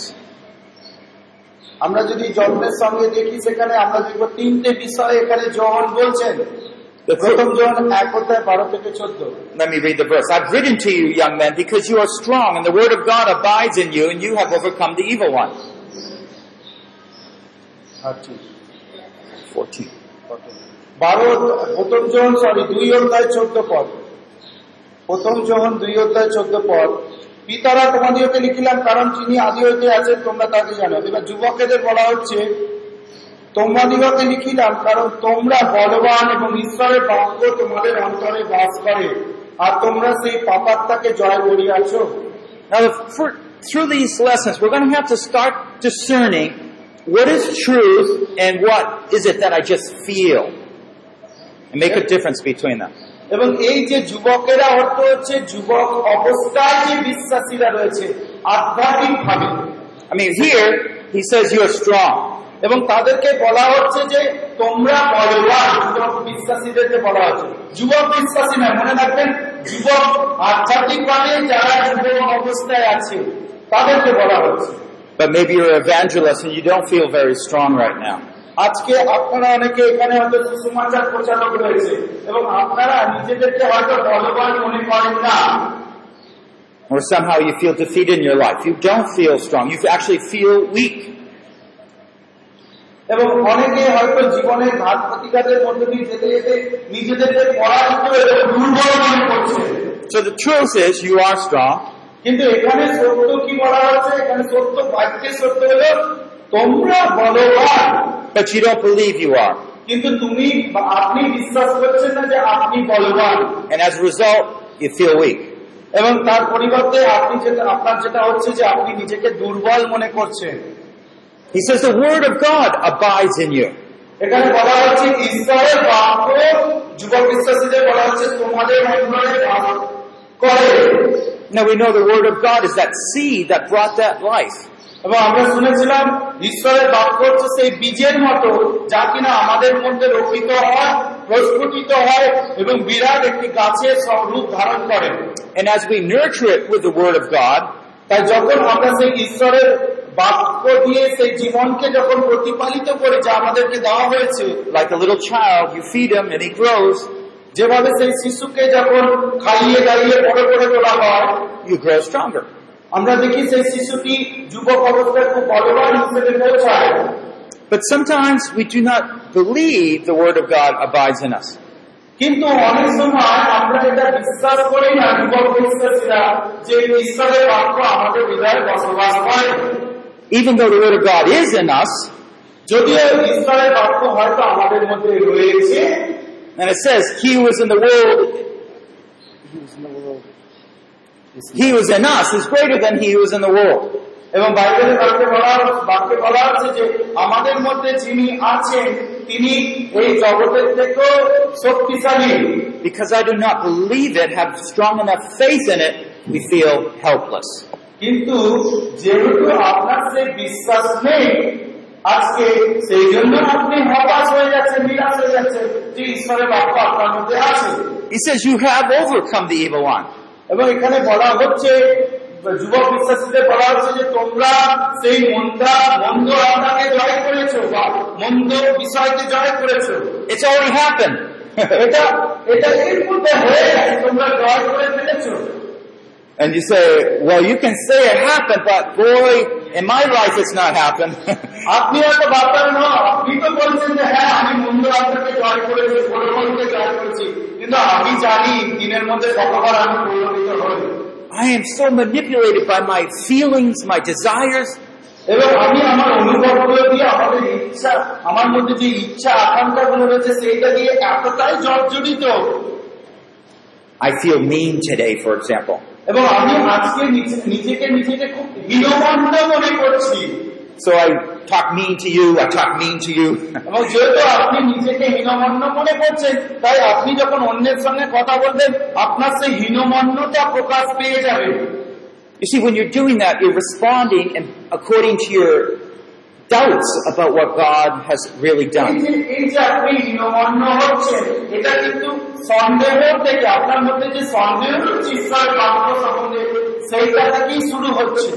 আমরা যদি যত্নের সঙ্গে দেখি সেখানে আমরা দেখবো তিনটে বিষয় এখানে জহন বলছেন The প্রথম fir- যখন এক অধ্যায় বারো থেকে চোদ্দ Let me read the verse. I've written to you, young men, because you are strong, and the word of God abides in you, and you have overcome the evil one. 14. বারো প্রথম যখন sorry দুই অধ্যায় চোদ্দ পদ। প্রথম যখন দুই অধ্যায় চোদ্দ পদ পিতারা তোমাদেরকে লিখিলাম কারণ যিনি আদি হইতে আছেন তোমরা তাকে জানো। এবার যুবকেদের বলা হচ্ছে তোমাদিগকে লিখিলাম কারণ তোমরা বলবান এবং ঈশ্বরের বাক্য তোমাদের অন্তরে বাস করে আর তোমরা সেই পাপাত্মাকে জয় করিয়াছো। Now, for, through these lessons, we're going to have to start discerning what is truth and what is it that I just feel, and make a difference between them. এবং এই যে যুবকেরা অর্থ হচ্ছে যুবক অবস্থায় যে বিশ্বাসীরা রয়েছে আধ্যাত্মিক ভাবে I mean, here he says you are strong. এবং তাদেরকে বলা হচ্ছে যে তোমরা বলবান যুবক বিশ্বাসীদেরকে বলা হচ্ছে যুবক বিশ্বাসী না মনে রাখবেন যুবক আধ্যাত্মিক ভাবে যারা যুবক অবস্থায় আছে তাদেরকে বলা হচ্ছে But maybe you're an evangelist and you don't feel very strong right now. আজকে আপনারা অনেকে এখানে হয়তো সুসমাচার প্রচারক রয়েছে এবং আপনারা নিজেদেরকে হয়তো বলবান মনে করেন না Or somehow you feel defeated in your life. You don't feel strong. You actually feel weak. এবং অনেকে হয়তো জীবনের ঘাত প্রতিঘাতের মধ্যে দিয়ে যেতে যেতে নিজেদেরকে পরাজিত এবং দুর্বল মনে করছে So the truth is you are strong. কিন্তু এখানে সত্য কি বলা হচ্ছে এখানে সত্য বাক্যের সত্য হলো তোমরা বলবান But you don't believe you are. কিন্তু তুমি আপনি বিশ্বাস করছেন না যে আপনি বলবান And as a result, you feel weak. এবং তার পরিবর্তে আপনি যেটা আপনার যেটা হচ্ছে যে আপনি নিজেকে দুর্বল মনে করছেন He says the word of God abides in you. এখানে বলা হচ্ছে ঈশ্বরের বাক্য যুবক বিশ্বাসীদের বলা হচ্ছে তোমাদের অন্তরে করে Now we know the word of God is that seed that brought that life. এবং আমরা শুনেছিলাম ঈশ্বরের বাক্য হচ্ছে সেই বীজের মতো যা কিনা আমাদের মধ্যে রোপিত হয় প্রস্ফুটিত হয় এবং বিরাট একটি গাছের সব রূপ ধারণ করে And as we nurture it with the word of God, তাই যখন আমরা সেই ঈশ্বরের বাক্য দিয়ে সেই জীবনকে যখন প্রতিপালিত করি যা আমাদেরকে দেওয়া হয়েছে like a little child, you feed him and he grows, যেভাবে সেই শিশুকে যখন খাইয়ে দাঁড়িয়ে বড় করে তোলা হয় you grow stronger. আমরা দেখি সেই শিশুটি যুবক অবস্থায় খুব বলবান হিসেবে পৌঁছায় But sometimes we do not believe the word of God abides in us. কিন্তু অনেক সময় আমরা এটা বিশ্বাস করি না যুবক বিশ্বাসীরা যে ঈশ্বরের বাক্য আমাদের হৃদয়ে বসবাস করে Even though the word of God is in us, যদিও ঈশ্বরের বাক্য হয়তো আমাদের মধ্যে রয়েছে and it says, He who is in the world, He who is in us is greater than he who is in the world. এবং বাইবেলের বাক্যে বলা বাক্যে বলা হচ্ছে যে আমাদের মধ্যে যিনি আছেন তিনি এই জগতের থেকেও শক্তিশালী Because I do not believe it, have strong enough faith in it, we feel helpless. কিন্তু যেহেতু আপনার সেই বিশ্বাস নেই আজকে সেই জন্য আপনি হতাশ হয়ে যাচ্ছেন নিরাশ হয়ে যাচ্ছেন যে ঈশ্বরের বাক্য আপনার মধ্যে আছে He says, You have overcome the evil one. এবং এখানে বলা হচ্ছে যুবক বিশ্বাসীদের বলা হচ্ছে যে তোমরা সেই মন্দা মন্দ আপনাকে জয় করেছো বা মন্দ বিষয়কে জয় করেছো It's already happened. এটা এটা এর মধ্যে হয়ে গেছে তোমরা জয় করে ফেলেছো and you say, Well, you can say it happened, but boy, in my life it's not happened. আপনি হয়তো ভাববেন না আপনি তো বলছেন যে হ্যাঁ আমি মন্দ আত্মাকে জয় করেছি প্রলোভনকে জয় করেছি কিন্তু আমি জানি দিনের মধ্যে কতবার আমি প্রলোভিত হই I am so manipulated by my feelings, my desires. এবং আমি আমার অনুভবগুলো দিয়ে আমাদের ইচ্ছা আমার মধ্যে যে ইচ্ছা আকাঙ্ক্ষা গুলো রয়েছে সেইটা দিয়ে এতটাই জর্জরিত I feel mean today, for example. এবং আমি আজকে নিজে- নিজেকে নিজেকে খুব হীনমন্য মনে করছি So I talk mean to you, I talk mean to you. এবং যেহেতু আপনি নিজেকে হীনমন্য মনে করছেন তাই আপনি যখন অন্যের সঙ্গে কথা বলবেন আপনার সেই হীনমন্যতা প্রকাশ পেয়ে যাবে You see, when you're doing that, you're responding and according to your doubts about what God has really এই done. যে এই যে আপনি হীনমন্য হচ্ছেন এটা কিন্তু সন্দেহ থেকে আপনার মধ্যে যে সন্দেহ হচ্ছে ঈশ্বরের বাক্য সম্বন্ধে সেইটা থেকেই শুরু হচ্ছে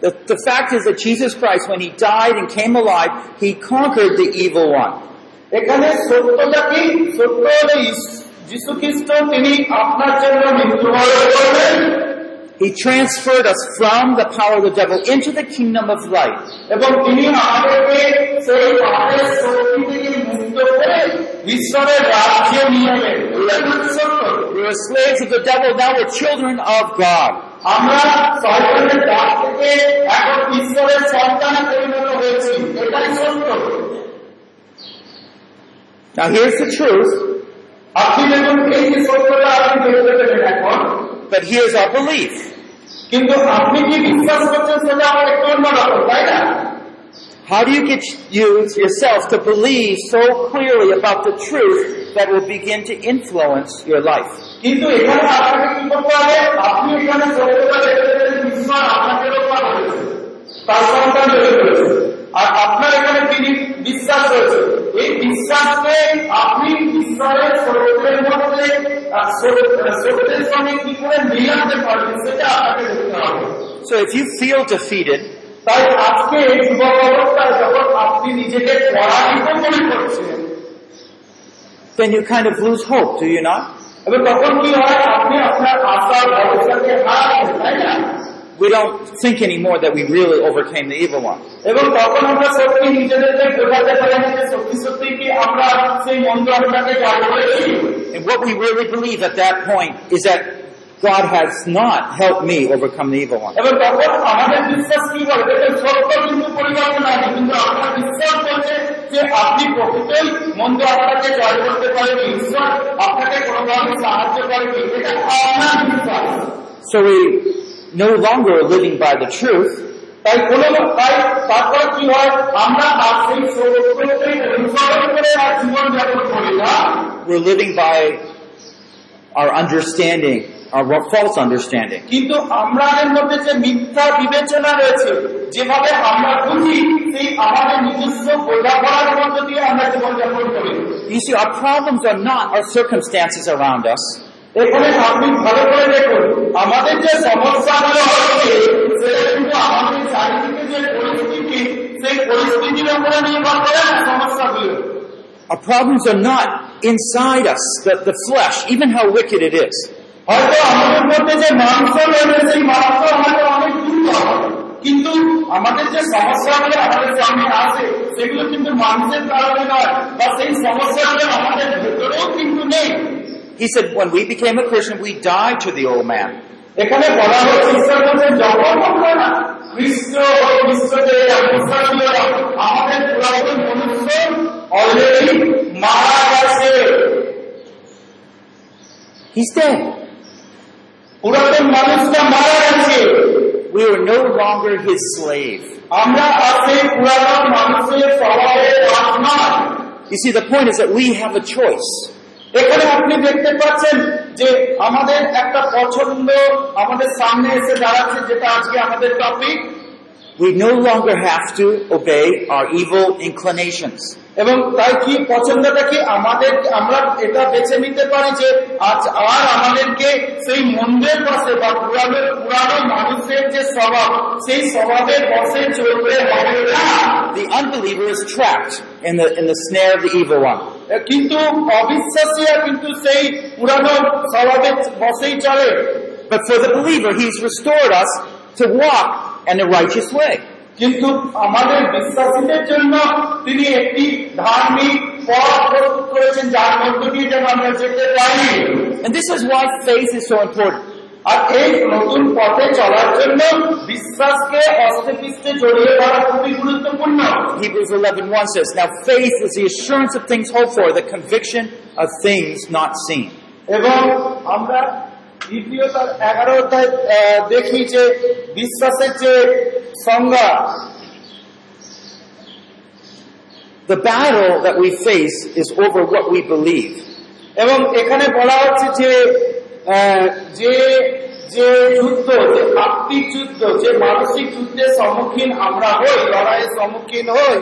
The, the fact is that Jesus Christ, when He died and came alive, He conquered the evil one. এখানে সত্যটা কি সত্য হলো যিশু খ্রিস্ট তিনি আপনার জন্য মৃত্যুবরণ করলেন He transferred us from the power of the devil into the kingdom of light. এবং তিনি আমাদেরকে সেই পাপের শক্তি থেকে মুক্ত করে ঈশ্বরের রাজ্যে নিয়ে এলেন এটাই হচ্ছে সত্য We were slaves of the devil, now we're children of God. আমরা শয়তানের ডাক থেকে এখন ঈশ্বরের সন্তানে পরিণত হয়েছি এটাই সত্য Now here's the truth, আপনি দেখুন এই যে সত্যটা আপনি দেখতে পেলেন এখন but here's our belief. কিন্তু আপনি কি বিশ্বাস করছেন সেটা আমার একটু অন্যরকম তাই না How do you get you yourself to believe so clearly about the truth that will begin to influence your life? কিন্তু এখানে আপনাকে কি করতে হবে আপনি এখানে সত্যতা দেখতে পেলেন ঈশ্বর আপনাকে রক্ষা করেছে তার সন্তান তৈরি করেছে আর আপনার এখানে তিনি বিশ্বাস রয়েছে এই বিশ্বাসকে আপনি ঈশ্বরের সত্যের মধ্যে আহ, সত্য- সত্যের সঙ্গে কি করে মিলাতে পারবেন সেটা আপনাকে দেখতে হবে So if you feel defeated, তাই আজকে এই যুবক অবস্থায় যখন আপনি নিজেকে পরাজিত মনে করছেন then you kind of lose hope, do you not? এবং তখন কি হয় আপনি আপনার আশার ভরসাকে হারাচ্ছেন তাই না We don't think anymore that we really overcame the evil one. এবং তখন আমরা সত্যি নিজেদেরকে বোঝাতে পারি না যে সত্যি সত্যি কি আমরা সেই মন্দ আপনাকে জয় করেছি And what we really believe at that point is that God has not helped me overcome the evil one. এবং তখন আমাদের বিশ্বাস কি বলে দেখেন সত্য কিন্তু পরিবর্তন হয়নি কিন্তু আমরা বিশ্বাস করছে যে আপনি প্রকৃতই মন্দ আপনাকে জয় করতে পারেন ঈশ্বর আপনাকে কোনোভাবে সাহায্য করেনি এটা আপনার বিশ্বাস So we no longer are living by the truth, তাই কোনো তাই তারপর কি হয় আমরা আর সেই সত্যকে অনুসরণ করে আর জীবন যাপন করি না we're living by our understanding, our false understanding. কিন্তু আমাদের মধ্যে যে মিথ্যা বিবেচনা রয়েছে যেভাবে আমরা বুঝি সেই আমাদের নিজস্ব বোঝাপড়ার মধ্য দিয়ে আমরা জীবনযাপন করি You see, our problems are not our circumstances around us. এখানে আপনি ভালো করে দেখুন আমাদের যে সমস্যাগুলো হচ্ছে সেটা কিন্তু আমাদের চারিদিকে যে পরিস্থিতি সেই পরিস্থিতির উপরে নির্ভর করে না সমস্যাগুলো Our problems are not inside us, the, the flesh, even how wicked it is. হয়তো আমাদের মধ্যে যে মাংস রয়েছে সেই মাংস হয়তো অনেক দুর্বল কিন্তু আমাদের যে সমস্যাগুলো আমাদের সামনে আসে সেগুলো কিন্তু মানুষের কারণে নয় বা সেই সমস্যাগুলো আমাদের ভেতরেও কিন্তু নেই He said, when we became a Christian, we died to the old man. এখানে বলা হচ্ছে ঈশ্বর বলছে যখন আমরা না খ্রিস্ট খ্রিস্টকে আমাদের পুরাতন মনুষ্য অলরেডি মারা গেছে He's dead. পুরাতন মানুষটা মারা গেছে We are no longer his slave. You see, the point is that we have a choice. এখানে আপনি দেখতে পাচ্ছেন যে আমাদের একটা পছন্দ আমাদের সামনে এসে দাঁড়াচ্ছে যেটা আজকে আমাদের topic We no longer have to obey our evil inclinations. এবং তাই কি পছন্দটা কি আমাদের আমরা এটা বেছে নিতে পারি যে আজ আর আমাদেরকে সেই মন্দির পাশে বা পুরানো পুরানো মানুষের যে স্বভাব সেই স্বভাবের বসে চলতে হবে না The unbeliever is trapped in the, in the snare of the evil one. কিন্তু অবিশ্বাসীরা কিন্তু সেই পুরানো স্বভাবের বসেই চলে But for the believer, he's restored us to walk in a righteous way. কিন্তু আমাদের বিশ্বাসীদের জন্য তিনি একটি ধার্মিক পথ প্রস্তুত করেছেন যার মধ্য দিয়ে যেন আমরা যেতে পারি And this is why faith is so important. আর এই নতুন পথে চলার জন্য বিশ্বাসকে অস্তিত্বে জড়িয়ে ধরা খুবই গুরুত্বপূর্ণ Hebrews 11.1 says, Now faith is the assurance of things hoped for, the conviction of things not seen. এবং আমরা দ্বিতীয় তার এগারো অধ্যায় দেখি যে বিশ্বাসের যে সংজ্ঞা, The battle that we face is over what we believe. এবং এখানে বলা হচ্ছে যে যে যে যুদ্ধ, যে আত্মিক যুদ্ধ, যে মানসিক যুদ্ধের সম্মুখীন আমরা হই, লড়াইয়ের সম্মুখীন হই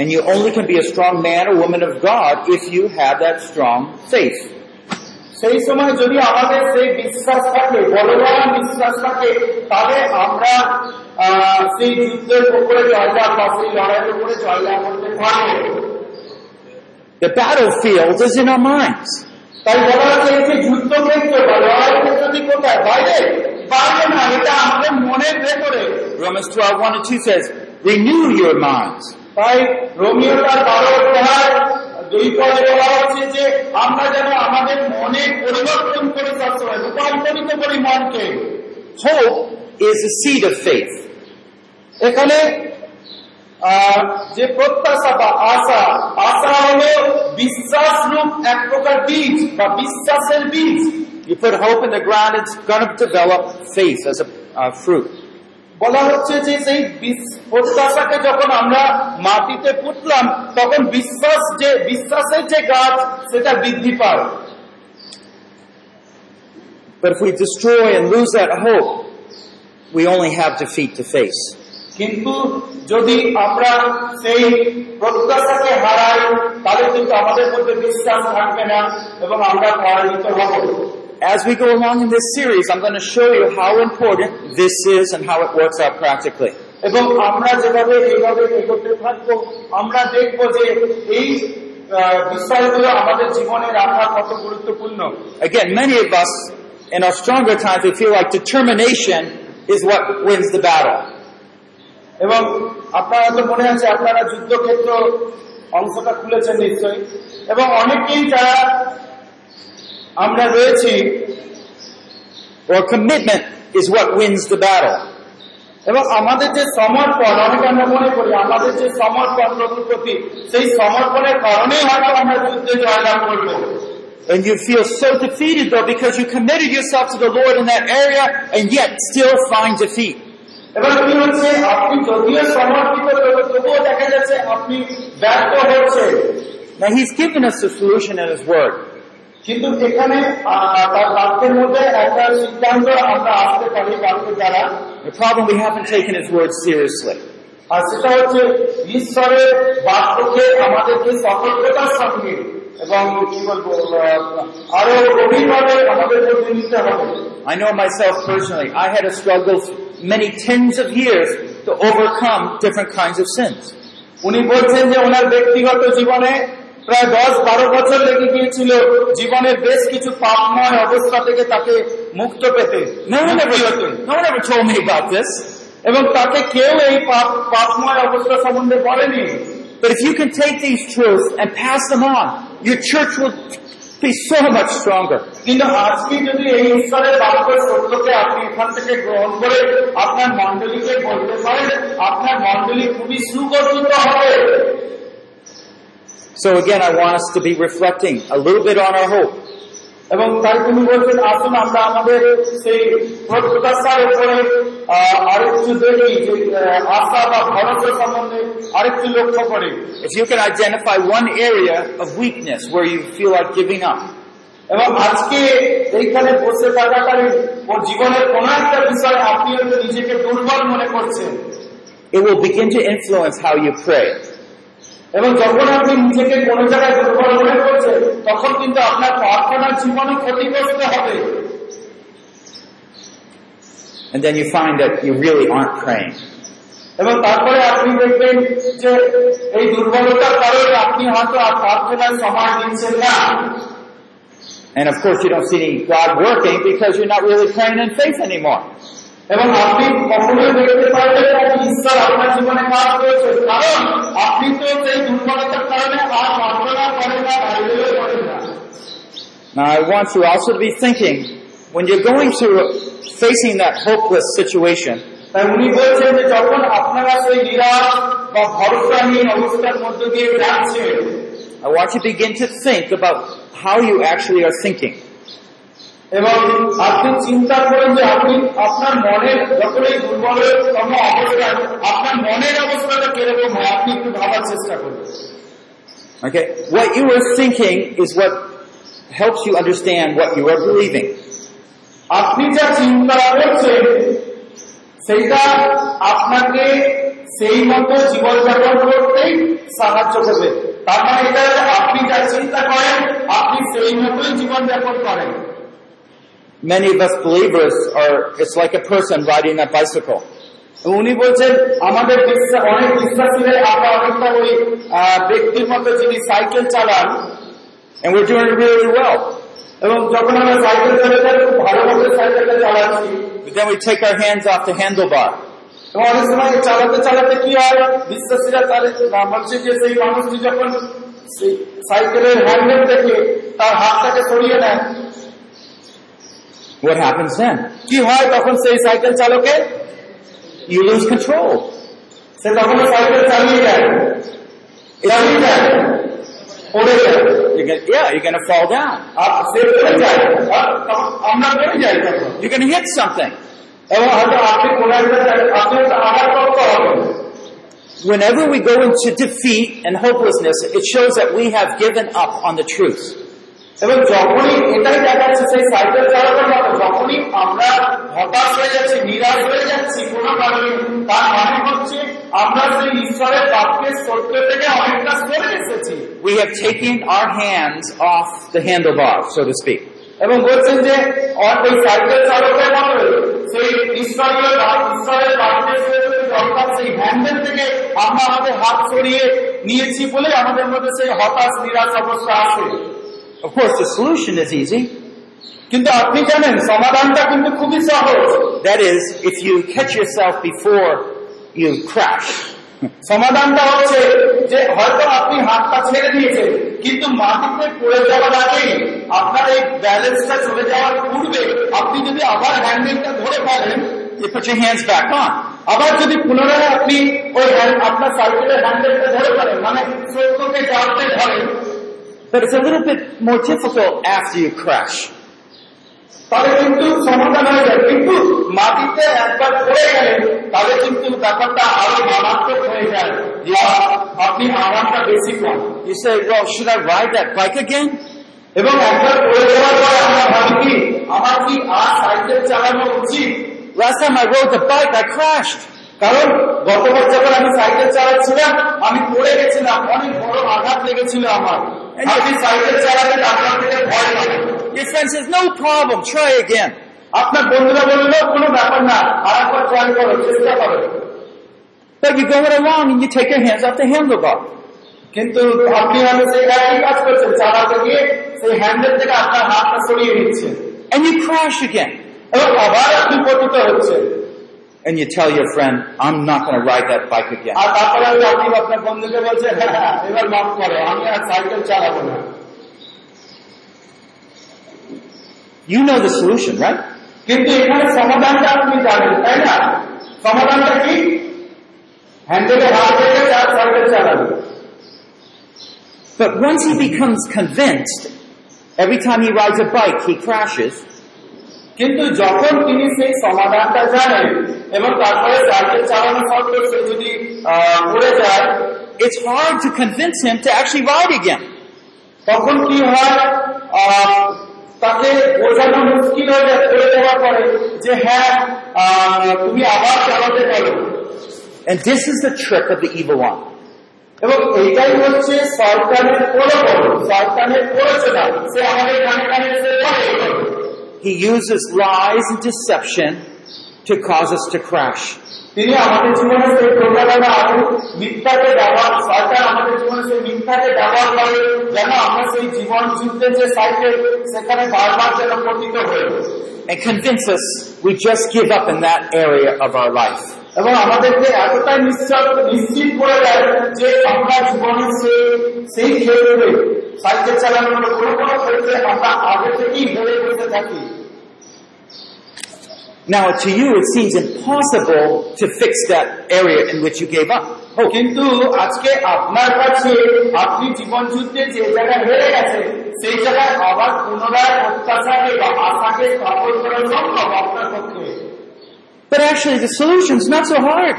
And you only can be a strong man or woman of God if you have that strong faith. সেই সময় যদি আমাদের সেই বিশ্বাস থাকে বলবান বিশ্বাস থাকে তাহলে আমরা আহ, সেই যুদ্ধের উপরে জয়লাভ বা সেই লড়াইয়ের উপরে জয়লাভ করতে পারবো The battlefield is in our minds. তাই বলা হচ্ছে এই যে যুদ্ধক্ষেত্র বা লড়াই ক্ষেত্রটি কোথায় বাইরে বাইরে না এটা আমাদের মনের ভেতরে Romans 12, 1 and 2 says, Renew your minds. তাই রোমিও তার বারো অধ্যায় দুই পদে বলা হচ্ছে যে আমরা যেন আমাদের মনে পরিবর্তন করে সবসময় রূপান্তরিত করি মনকে Hope is the seed of faith. এখানে আহ, যে প্রত্যাশা বা আশা আশা হলো বিশ্বাস রূপ এক প্রকার বীজ বা বিশ্বাসের বীজ You put hope in the ground, it's going to develop faith as a uh, fruit. বলা হচ্ছে যে সেই প্রত্যাশাকে যখন আমরা মাটিতে পুঁতলাম তখন বিশ্বাস যে বিশ্বাসের যে গাছ সেটা বৃদ্ধি পায় But if we destroy and lose that hope, we only have defeat to face. কিন্তু যদি আমরা সেই প্রত্যাশাকে হারাই তাহলে কিন্তু আমাদের মধ্যে বিশ্বাস থাকবে না এবং আমরা পরাজিত হব As we go along in this series, I'm going to show you how important this is and how it works out practically. এবং আমরা যেভাবে এইভাবে এগোতে থাকবো আমরা দেখব যে এই আহ, বিষয়গুলো আমাদের জীবনে রাখা কত গুরুত্বপূর্ণ Again, many of us in our stronger times, we feel like determination is what wins the battle. এবং আপনারা তো মনে আছে আপনারা যুদ্ধক্ষেত্র অংশটা খুলেছেন নিশ্চয়ই এবং অনেকেই যারা আমরা রয়েছি Or commitment is what wins the battle. এবং আমাদের যে সমর্পণ অনেকে আমরা মনে করি আমাদের যে সমর্পণ প্রভুর প্রতি সেই সমর্পণের কারণেই হয়তো আমরা যুদ্ধে জয়লাভ করবো And you feel so defeated though because you committed yourself to the Lord in that area and yet still find defeat. এবার কি হচ্ছে আপনি যদিও সমর্পিত তবে তবুও দেখা যাচ্ছে আপনি ব্যর্থ হচ্ছে Now He's given us the solution in His Word. কিন্তু এখানে আহ, তার বাক্যের মধ্যে একটা সিদ্ধান্ত আমরা আসতে পারি বাক্যের দ্বারা The problem we haven't taken His Word seriously. আর সেটা হচ্ছে ঈশ্বরের বাক্যকে আমাদেরকে সতর্কতার সঙ্গে এবং কি বলবো আহ, আরো গভীরভাবে আমাদের মধ্যে নিতে হবে I know myself personally, I had to struggle many tens of years to overcome different kinds of sins. উনি বলছেন যে ওনার ব্যক্তিগত জীবনে প্রায় দশ বারো বছর লেগে গিয়েছিল জীবনের বেশ কিছু পাপময় অবস্থা থেকে তাকে মুক্ত পেতে. এবং তাকে কেউ এই পাপ পাপময় অবস্থা সম্বন্ধে বলেনি But if you can take these truths and pass them on, your church will be so much stronger. কিন্তু আজকে যদি এই ঈশ্বরের বাক্য সত্যকে আপনি এখান থেকে গ্রহণ করে আপনার মন্ডলীকে বলতে পারেন আপনার মন্ডলী খুবই সুগঠিত হবে So again, I want us to be reflecting a little bit on our hope. এবং তাই তিনি বলছেন আসুন আমরা আমাদের সেই প্রত্যাশার উপরে আহ, আরেকটু দেখি যে আহ, আশা বা ভরসা সম্বন্ধে আরেকটু লক্ষ্য করি If you can identify one area of weakness where you feel like giving up, এবং আজকে এইখানে বসে থাকাকালীন ওর জীবনের কোন একটা বিষয় আপনি হয়তো নিজেকে দুর্বল মনে করছেন it will begin to influence how you pray. এবং যখন আপনি নিজেকে কোন জায়গায় দুর্বল মনে করছেন তখন কিন্তু আপনার প্রার্থনার জীবনে ক্ষতিগ্রস্ত হবে And then you find that you really aren't praying. এবং তারপরে আপনি দেখবেন যে এই দুর্বলতার কারণে আপনি হয়তো আর প্রার্থনার সময় দিচ্ছেন না And of course you don't see any God working because you're not really praying in faith anymore. এবং আপনি কখনোই দেখতে পারবেন না যে ঈশ্বর আপনার জীবনে কাজ করেছে কারণ আপনি তো সেই দুর্বলতার কারণে আর প্রার্থনা করেন না বাইবেলও করেন না Now I want you also to be thinking, when you're going through facing that hopeless situation, তাই উনি বলছেন যে যখন আপনারা সেই নিরাশ বা ভরসাহীন অবস্থার মধ্য দিয়ে যাচ্ছেন I want you to begin to think about how you actually are thinking. এবং আপনি চিন্তা করেন যে আপনি আপনার মনের এই দুর্বলতম অবস্থা আপনার মনের অবস্থাটা কীরকম হয় আপনি একটু ভাবার চেষ্টা করবেন Okay? What you are thinking is what helps you understand what you are believing. আপনি যা চিন্তা করছেন সেইটা আপনাকে সেই মতো জীবনযাপন করতেই সাহায্য করবে তার মানে এটা আপনি যা চিন্তা করেন আপনি সেই মতোই জীবনযাপন করেন Many of us believers are, it's like a person riding a bicycle. উনি বলছেন আমাদের বিশ্বাস অনেক বিশ্বাসীরা আমরা অনেকটা ওই আহ, ব্যক্তির মতো যিনি সাইকেল চালান And we're doing it really well. এবং যখন আমরা সাইকেল চালাতে খুব ভালো মতো সাইকেলটা চালাচ্ছি But then we take our hands off the handlebar. এবং অনেক সময় চালাতে চালাতে কি হয় বিশ্বাসীরা তার বলছে যে সেই মানুষটি যখন সেই সাইকেলের হ্যান্ডেল থেকে তার হাতটাকে সরিয়ে নেয় What happens then? কি হয় তখন সেই সাইকেল চালকে You lose control. সে তখন সাইকেল চালিয়ে যায় চালিয়ে যায় পড়ে যায় You're gonna, yeah, you're gonna fall down. আর সে পড়ে যায় আর তখন আমরা পড়ে যাই তখন You're gonna hit something. এবং হয়তো আপনি কোনো একটা জায়গায়- আপনি একটা আঘাত করতে হবে Whenever we go into defeat and hopelessness, it shows that we have given up on the truth. এবং যখনই এটাই দেখাচ্ছে সেই সাইকেল চালানোর মতো যখনই আমরা হতাশ হয়ে যাচ্ছি নিরাশ হয়ে যাচ্ছি কোনো কারণে তার মানে হচ্ছে আমরা সেই ঈশ্বরের বাক্যের সত্য থেকে অনেকটা সরে এসেছি We have taken our hands off the handlebar, so to speak. এবং বলছেন যে ওই সাইকেল চালকের মতো সেই ঈশ্বরীয় বা- ঈশ্বরের বাক্যের অর্থাৎ সেই হ্যান্ডেল থেকে আমরা আমাদের হাত সরিয়ে নিয়েছি বলে আমাদের মধ্যে সেই হতাশ নিরাশ অবস্থা আসে Of course, the solution is easy. কিন্তু আপনি জানেন সমাধানটা কিন্তু খুবই সহজ That is, if you catch yourself before you crash. সমাধানটা হচ্ছে যে হয়তো আপনি হাতটা ছেড়ে দিয়েছেন কিন্তু মাটিতে পড়ে যাওয়ার আগে আপনার এই ব্যালেন্সটা চলে যাওয়ার পূর্বে আপনি যদি আবার হ্যান্ডেলটা ধরে পারেন আবার যদি পুনরায় আপনি ওই আপনার সাইকেলের হ্যান্ডেলটা ধরে পারেন মানে সত্যকে চাপতে ধরেন But it's a little bit more difficult after you crash. তাহলে কিন্তু সমাধান হয়ে যায় কিন্তু মাটিতে একবার পড়ে গেলেন তাহলে কিন্তু ব্যাপারটা আরো মারাত্মক হয়ে যায় আর আপনি আরামটা বেশি পান You say, well, should I ride that bike again? এবং একবার পড়ে যাওয়ার পর আমরা ভাবি কি আমার কি আর সাইকেল চালানো উচিত Last time I rode the bike, I crashed. কারণ গতবার যখন আমি সাইকেল চালাচ্ছিলাম আমি পড়ে গেছিলাম অনেক বড় আঘাত লেগেছিল আমার আপনি সাইকেল চালাতে আপনার থেকে ভয় লাগে Your friend says, no problem, try again. আপনার বন্ধুরা বলল কোনো ব্যাপার না আর একবার ট্রাই করো চেষ্টা করো But you're going along and you take your hands off the handlebar. কিন্তু আপনি হয়তো সেই একই কাজ করছেন চালাতে গিয়ে সেই হ্যান্ডেল থেকে আপনার হাতটা সরিয়ে নিচ্ছেন And you crash again. এবং আবার আপনি পতিত হচ্ছেন And you tell your friend, I'm not going to ride that bike again. আর তারপরে হয়তো আপনি আপনার বন্ধুকে বলছেন "হ্যাঁ, হ্যাঁ, এবার মাফ করো আমি আর সাইকেল চালাবো না You know the solution, right? কিন্তু এখানে সমাধানটা আপনি জানেন তাই না সমাধানটা কি হ্যান্ডেলে হাত রেখে চার সাইকেল চালাবেন But once he becomes convinced, every time he rides a bike, he crashes, কিন্তু যখন তিনি সেই সমাধানটা জানেন এবং তারপরে সাইকেল চালানো সত্ত্বেও সে যদি পড়ে যায় it's hard to convince him to actually ride again. তখন কি হয় তাকে বোঝানো মুশকিল হয়ে যায় পড়ে যাওয়ার পরে যে হ্যাঁ তুমি আবার চালাতে পারো And this is the trick of the evil one. এবং এইটাই হচ্ছে সরকারের প্রলোভন সরকারের প্ররোচনা সে আমাদের কানে কানে He uses lies and deception to cause us to crash. তিনি আমাদের জীবনে সেই প্রতারণা আগুন মিথ্যাকে ব্যবহার সরকার আমাদের জীবনে সেই মিথ্যাকে ব্যবহার করে যেন আমরা সেই জীবন যুদ্ধের যে সাইকেল সেখানে বারবার যেন পতিত হয়ে and convince us we just give up in that area of our life. এবং আমাদেরকে এতটাই নিশ্চয় নিশ্চিত করে দেয় যে আমরা জীবনের সেই সেই ক্ষেত্রে সাইকেল চালানোর কোনো কোনো ক্ষেত্রে আমরা আগে থেকেই হেরে বসে থাকি। Now, to you, it seems impossible to fix that area in which you gave up. ও কিন্তু আজকে আপনার কাছে আপনি জীবন যুদ্ধে যে জায়গায় হেরে গেছেন সেই জায়গায় আবার পুনরায় প্রত্যাশাকে বা আশাকে স্থাপন করা সম্ভব আপনার পক্ষে। But actually, the solution's not so hard.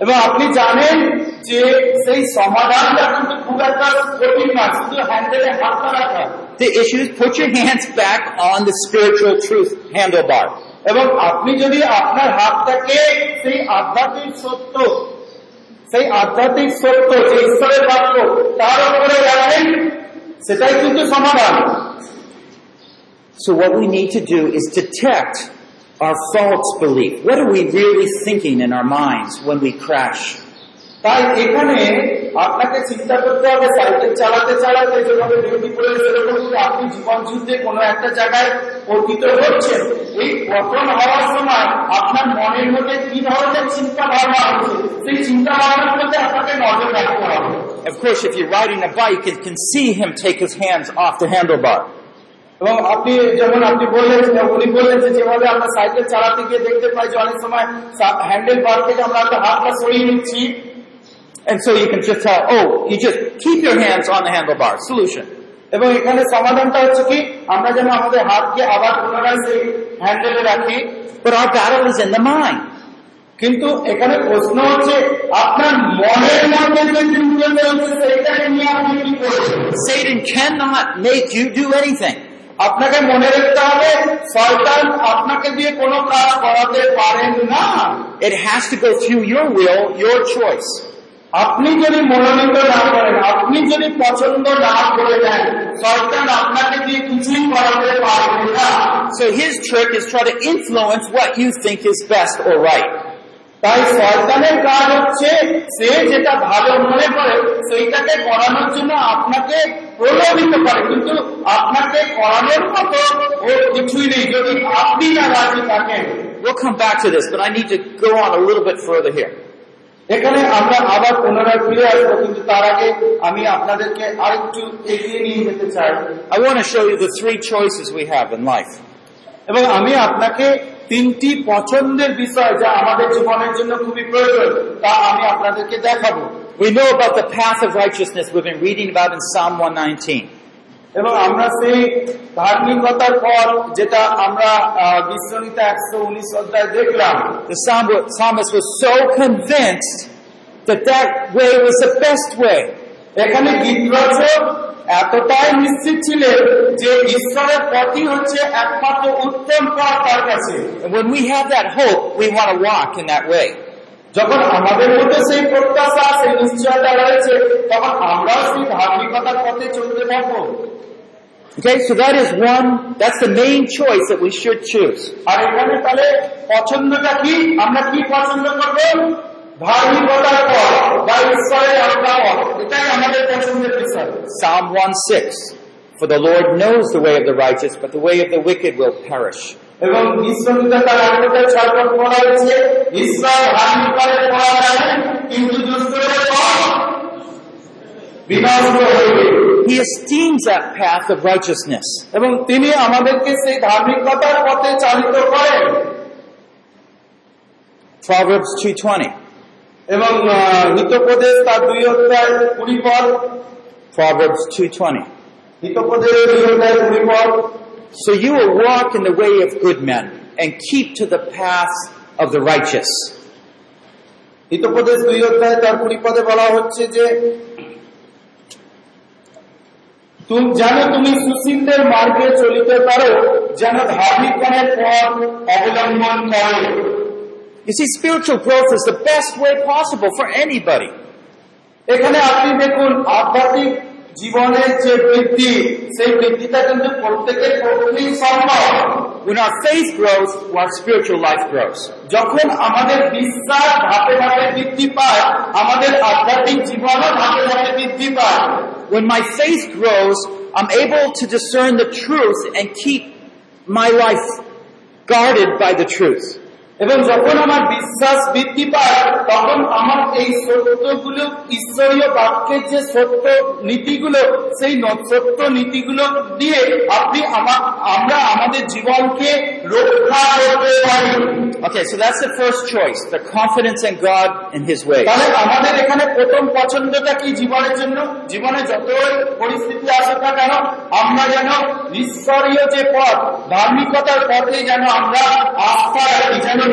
এবং আপনি জানেন যে সেই সমাধানটা কিন্তু খুব একটা কঠিন না শুধু হ্যান্ডেলে হাতটা রাখা The issue is put your hands back on the spiritual truth handlebar. এবং আপনি যদি আপনার হাতটাকে সেই আধ্যাত্মিক সত্য সেই আধ্যাত্মিক সত্য যে ঈশ্বরের বাক্য তার উপরে রাখেন সেটাই কিন্তু সমাধান So what we need to do is detect our false belief. What are we really thinking in our minds when we crash? তাই এখানে আপনাকে চিন্তা করতে হবে সাইকেল চালাতে চালাতে যেভাবে ডিউটি করে সেরকম যদি আপনি জীবন যুদ্ধে কোনো একটা জায়গায় পতিত হচ্ছেন এই পতন হওয়ার সময় আপনার মনের মধ্যে কি ধরনের চিন্তা ভাবনা হচ্ছে সেই চিন্তা ভাবনার মধ্যে আপনাকে নজর রাখতে হবে Of course, if you're riding a bike, you can see him take his hands off the handlebar. এবং আপনি যেমন আপনি বললেন যে উনি বললেন যে যেভাবে আমরা সাইকেল চালাতে গিয়ে দেখতে পাই যে অনেক সময় হ্যান্ডেল বার থেকে আমরা একটা হাতটা সরিয়ে নিচ্ছি And so you can just tell, oh, you just keep your hands on the handlebar. Solution. এবং এখানে সমাধানটা হচ্ছে কি আমরা যেন আমাদের হাতকে আবার পুনরায় সেই হ্যান্ডেলে রাখি But our battle is in the mind. কিন্তু এখানে প্রশ্ন হচ্ছে আপনার মনের মধ্যে যে যুদ্ধ চলছে সেইটাকে নিয়ে আপনি কি করছেন Satan cannot make you do anything. আপনাকে মনে রাখতে হবে শয়তান আপনাকে দিয়ে কোনো কাজ করাতে পারেন না It has to go through your will, your choice. আপনি যদি মনোনীত না করেন আপনি যদি পছন্দ না করে দেন শয়তান আপনাকে দিয়ে কিছুই করাতে পারবে না So his trick is try to influence what you think is best or right. তাই শয়তানের কাজ হচ্ছে সে যেটা ভালো মনে করে সেইটাকে করানোর জন্য আপনাকে প্রলোভিত করে কিন্তু আপনাকে করানোর মতো ওর কিছুই নেই যদি আপনি না রাজি থাকেন We'll come back to this, but I need to go on a little bit further here. এখানে আমরা আবার পুনরায় ফিরে আসব কিন্তু তার আগে আমি আপনাদেরকে আরেকটু এগিয়ে নিয়ে যেতে চাই I want to show you the three choices we have in life. এবং আমি আপনাকে তিনটি পছন্দের বিষয় যা আমাদের জীবনের জন্য খুবই প্রয়োজন তা আমি আপনাদেরকে দেখাবো We know about the path of righteousness we've been reading about in Psalm 119. এবং আমরা সেই ধার্মিকতার পর যেটা আমরা আহ, বিশ্বনীতা একশো উনিশ অধ্যায় দেখলাম The psalm- psalmist was so convinced that that way was the best way. এখানে গীতরচক এতটাই নিশ্চিত ছিলেন যে ঈশ্বরের পথই হচ্ছে একমাত্র উত্তম পথ তার কাছে And when we have that hope, we want to walk in that way. যখন আমাদের মধ্যে সেই প্রত্যাশা সেই নিশ্চয়তা রয়েছে তখন আমরাও সেই ধার্মিকতার পথে চলতে পারবো Okay, so that is one, that's the main choice that we should choose. আর এখানে তাহলে পছন্দটা কি আমরা কি পছন্দ করবো ধার্মিকতার পথ বা ঈশ্বরের আজ্ঞা পথ এটাই আমাদের পছন্দের বিষয় Psalm 1:6. For the Lord knows the way of the righteous, but the way of the wicked will perish. এবং বিশ্ববিদ্যা তার আত্মকে ছয়পট করা হয়েছে ঈশ্বর ধার্মিকতার পথ জানেন কিন্তু দুষ্টদের পথ বিনষ্ট হইবে He esteems that path of righteousness. এবং তিনি আমাদেরকে সেই ধার্মিকতার পথে চালিত করেন Proverbs 2:20. এবং হিতোপদেশ তার দুই অধ্যায় কুড়ি পদ Proverbs 2:20. হিতোপদেশ দুই অধ্যায় কুড়ি পদ So you will walk in the way of good men and keep to the path of the righteous. Hitopadesha দুই অধ্যায় তার কুড়ি পদে বলা হচ্ছে যে তুমি জানো তুমি সুশীলদের মার্গে চলিতে পারো যেন ধার্মিকগণের পথ অবলম্বন করো You see, spiritual growth is the best way possible for anybody. এখানে আপনি দেখুন আধ্যাত্মিক জীবনের যে বৃদ্ধি সেই বৃদ্ধিটা কিন্তু প্রত্যেকের পক্ষেই সম্ভব When our faith grows, our spiritual life grows. যখন আমাদের বিশ্বাস ধাপে ধাপে বৃদ্ধি পায় আমাদের আধ্যাত্মিক জীবনও ধাপে ধাপে বৃদ্ধি পায় When my faith grows, I'm able to discern the truth and keep my life guarded by the truth. এবং যখন আমার বিশ্বাস বৃদ্ধি পায় তখন আমার এই সত্যগুলো ঈশ্বরীয় বাক্যের যে সত্য নীতিগুলো সেই সত্য নীতিগুলো দিয়ে আপনি আমার আমরা আমাদের জীবনকে রক্ষা করতে পারি Okay, so that's the first choice, the confidence in God and His ways. তাহলে আমাদের এখানে প্রথম পছন্দটা কি জীবনের জন্য জীবনে যতই পরিস্থিতি আসুক না কেন আমরা যেন ঈশ্বরীয় যে পথ ধার্মিকতার পথে যেন আমরা আস্থা রাখি যেন নির্ভর করি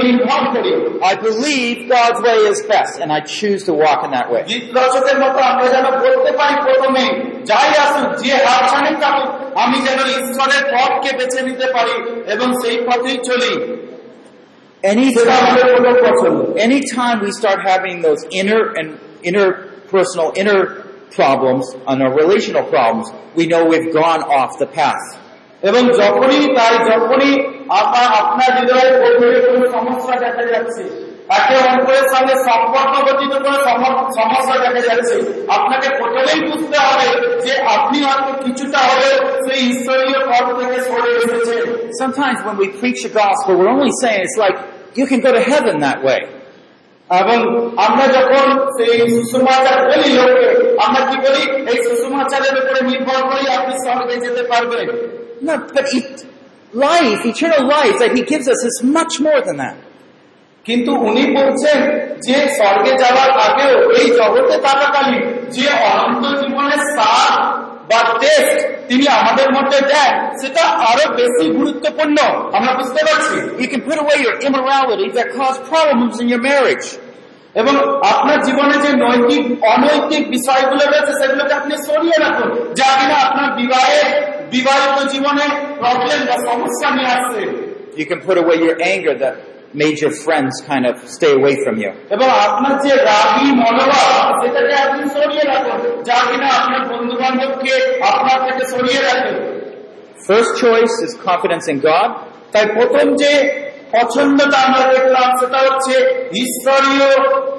I believe God's way is best, and I choose to walk in that way. গীত রচকের মতো আমরা যেন বলতে পারি প্রথমে যাই আসুক যে হাতছানি থাকুক আমি যেন ঈশ্বরের পথকে বেছে নিতে পারি এবং সেই পথেই চলি সেটা আমাদের Anytime, প্রথম পছন্দ anytime we start having those inner and inner personal, inner problems and our relational problems, we know we've gone off the path. এবং যখনই তাই যখনই আপনার আপনার হৃদয়ে গভীরে কোনো সমস্যা দেখা যাচ্ছে একে অপরের সঙ্গে সম্পর্ক গঠিত কোনো সম- সমস্যা দেখা যাচ্ছে আপনাকে প্রথমেই বুঝতে হবে যে আপনি হয়তো কিছুটা হলেও সেই ঈশ্বরীয় পথ থেকে সরে এসেছেন। Sometimes when we preach the gospel, we're only saying it's like, you can go to heaven that way. এবং আমরা যখন সেই সুষমাচার বলি লোককে আমরা কি বলি? এই সুষমাচারের উপরে নির্ভর করেই আপনি স্বর্গে যেতে পারবেন। No, but it, life, eternal life that He gives us is much more than that. কিন্তু উনি বলছেন যে স্বর্গে যাওয়ার আগেও এই জগতে থাকাকালীন যে অনন্ত জীবনের সার বা টেস্ট তিনি আমাদের মধ্যে দেন সেটা আরও বেশি গুরুত্বপূর্ণ আমরা বুঝতে পারছি You can put away your immorality that cause problems in your marriage. এবং আপনার জীবনে যে নৈতিক অনৈতিক বিষয়গুলো রয়েছে সেগুলোকে আপনি সরিয়ে রাখুন যা কিনা আপনার বিবাহে বিবাহিত জীবনে প্রবলেম বা সমস্যা নিয়ে আসছে You can put away your anger that made your friends kind of stay away from you. এবং আপনার যে রাগী মনোভাব সেটাকে আপনি সরিয়ে রাখুন যা কিনা আপনার বন্ধু বান্ধবকে আপনার থেকে সরিয়ে রাখে First choice is confidence in God. তাই প্রথম যে পছন্দটা আমরা দেখলাম সেটা হচ্ছে ঈশ্বরীয়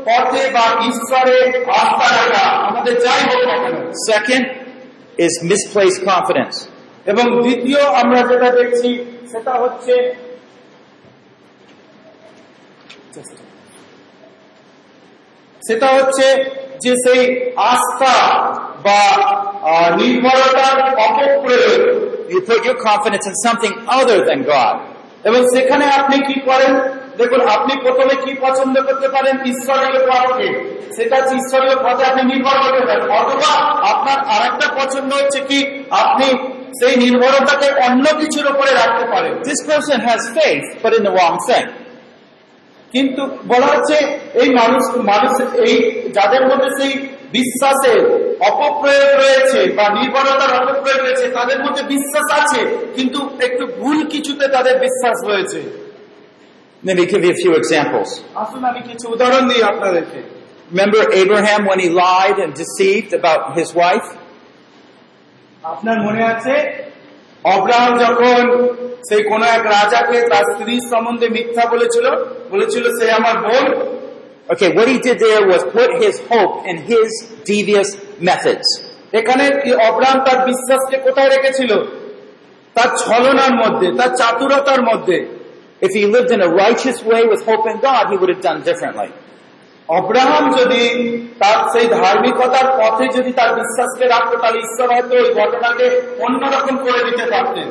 পথে বা ঈশ্বরে আস্থা রাখা আমাদের যাই হোক না কেন Second is misplaced confidence. এবং দ্বিতীয় আমরা যেটা দেখছি সেটা হচ্ছে সেটা হচ্ছে যে সেই আস্থা বা নির্ভরতার অপপ্রয়োগ You put your confidence in something other than God. এবং সেখানে আপনি কি করেন? দেখুন আপনি প্রথমে কি পছন্দ করতে পারেন? ঈশ্বরীয় পথকে। সেটা হচ্ছে ঈশ্বরীয় পথে আপনি নির্ভর করতে পারেন। অথবা আপনার আরেকটা পছন্দ হচ্ছে কি? আপনি সেই নির্ভরতাকে অন্য কিছুর উপরে রাখতে পারেন This person has faith, but in the wrong thing. কিন্তু বলা হচ্ছে এই মানুষ মানুষ এই যাদের মধ্যে সেই বিশ্বাসের অপপ্রয়োগ রয়েছে বা নির্ভরতার অপপ্রয়োগ রয়েছে তাদের মধ্যে বিশ্বাস আছে কিন্তু একটু ভুল কিছুতে তাদের বিশ্বাস রয়েছে Let me give you a few examples. Remember Abraham when he lied and deceived about his wife? আপনার মনে আছে অব্রাহাম যখন সেই কোন এক রাজাকে তার স্ত্রীর সম্বন্ধে মিথ্যা বলেছিল বলেছিল সে আমার বোন Okay, what he did there was put his hope in his devious methods. এখানে অব্রাহাম তার বিশ্বাসকে কোথায় রেখেছিল তার ছলনার মধ্যে তার চাতুরতার মধ্যে If he lived in a righteous way with hope in God, he would have done differently. Abraham যদি তার সেই ধার্মিকতার পথে যদি তার বিশ্বাসকে রাখতো তাহলে ঈশ্বর হয়তো ওই ঘটনাকে অন্যরকম করে দিতে পারতেন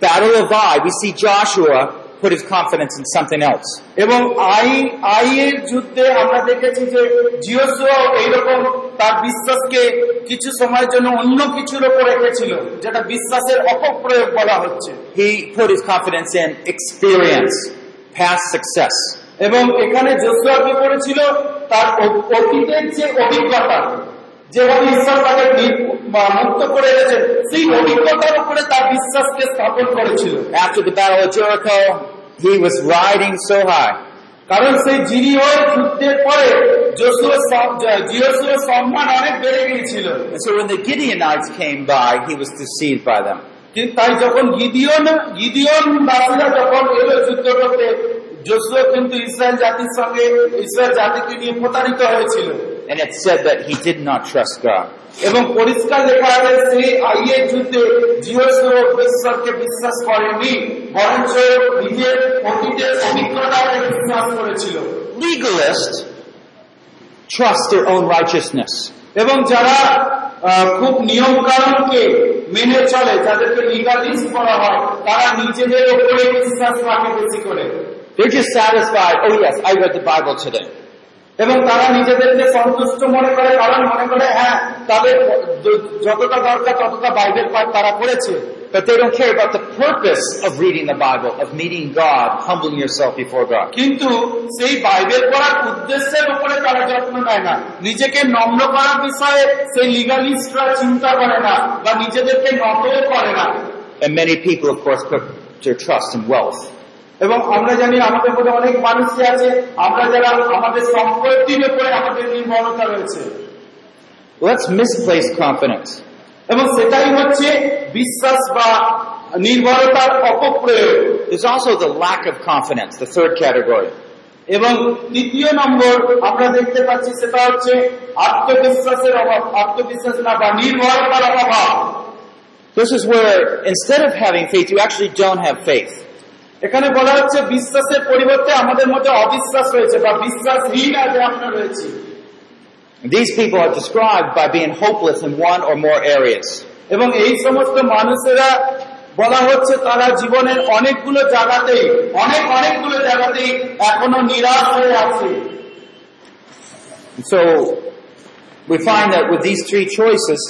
Battle of Ai, we see Joshua put his confidence in something else. এবং আই আই যুদ্ধে আমরা দেখেছি যে জিওসুয়া এইরকম তার বিশ্বাসকে কিছু সময়ের জন্য অন্য কিছুর উপর রেখেছিল যেটা বিশ্বাসের অপপ্রয়োগ বলা হচ্ছে He put his confidence in experience, past success. এবং এখানে জোসুয়া কি করেছিল তার অতীতের যে অভিজ্ঞতা যেভাবে ঈশ্বর তাকে মুক্ত করে এনেছেন সেই অভিজ্ঞতার উপরে তার বিশ্বাসকে স্থাপন করেছিল After the Battle of Jericho, he was riding so high. কারণ সেই জিরিও যুদ্ধের পরে যশোর সম্মান অনেক বেড়ে গিয়েছিল And so when the Gideonites came by, he was deceived by them. তাই যখন গিদিয়ন গিদিয়ন বাসীরা যখন এলো যুদ্ধ করতে যশোর কিন্তু ইসরায়েল জাতির সঙ্গে ইসরায়েল জাতিকে নিয়ে প্রতারিত হয়েছিল And it said that he did not trust God. এবং পরিষ্কার লেখা আছে সেই আইয়ের যুদ্ধে জিওসুর ঈশ্বরকে বিশ্বাস করেনি বরঞ্চ নিজের অতীতের অভিজ্ঞতাকে বিশ্বাস করেছিল Legalists trust their own righteousness. এবং যারা খুব নিয়ম কানুনকে মেনে চলে যাদেরকে লিগালিস্ট করা হয় তারা নিজেদের উপরে বিশ্বাস রাখে বেশি করে They're just satisfied, oh yes, I read the Bible today. এবং তারা নিজেদেরকে সন্তুষ্ট মনে করে কারণ মনে করে হ্যাঁ তাদের য- যতটা দরকার ততটা বাইবেল পাঠ তারা করেছে But they don't care about the purpose of reading the Bible, of meeting God, humbling yourself before God. কিন্তু সেই বাইবেল পড়ার উদ্দেশ্যের উপরে তারা যত্ন নেয় না নিজেকে নম্র করার বিষয়ে সেই লিগালিস্টরা চিন্তা করে না বা নিজেদেরকে নতও করে না And many people, of course, put their trust in wealth. এবং আমরা জানি আমাদের মধ্যে অনেক মানুষই আছে আমরা যারা আমাদের সম্পত্তির উপরে আমাদের নির্ভরতা রয়েছে Well, that's misplaced confidence. এবং সেটাই হচ্ছে বিশ্বাস বা নির্ভরতার অপপ্রয়োগ There's also the lack of confidence, the third category. এবং তৃতীয় নম্বর আমরা দেখতে পাচ্ছি সেটা হচ্ছে আত্মবিশ্বাসের অভাব আত্মবিশ্বাস না বা নির্ভরতার অভাব This is where instead of having faith, you actually don't have faith. এখানে বলা হচ্ছে বিশ্বাসের পরিবর্তে আমাদের মধ্যে অবিশ্বাস রয়েছে বা বিশ্বাসহীন আগে আমরা রয়েছি These people are described by being hopeless in one or more areas. এবং এই সমস্ত মানুষেরা বলা হচ্ছে তারা জীবনের অনেকগুলো জায়গাতেই অনেক অনেকগুলো জায়গাতেই এখনো নিরাশ হয়ে আছে And so we find that with these three choices,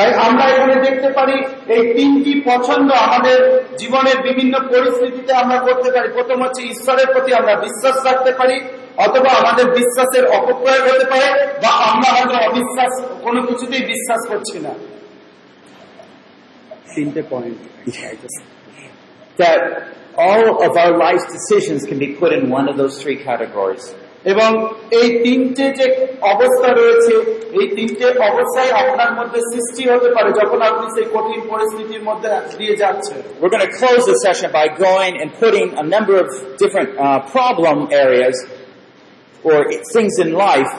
তাই আমরা এখানে দেখতে পারি এই তিনটি পছন্দ আমাদের জীবনের বিভিন্ন পরিস্থিতিতে আমরা করতে পারি প্রথম হচ্ছে ঈশ্বরের প্রতি আমরা বিশ্বাস রাখতে পারি, অথবা আমাদের বিশ্বাসের অপপ্রয়োগ হতে পারে, বা আমরা হয়তো অবিশ্বাস, কোনো কিছুতেই বিশ্বাস করছি না তিনটে point that all of our life's decisions can be put in one of those three categories. এবং এই তিনটে যে অবস্থা রয়েছে এই তিনটে অবস্থায় আপনার মধ্যে সৃষ্টি হতে পারে যখন আপনি সেই কঠিন পরিস্থিতির মধ্যে দিয়ে যাচ্ছেন We're going to close this session by going and putting a number of different uh, problem areas or things in life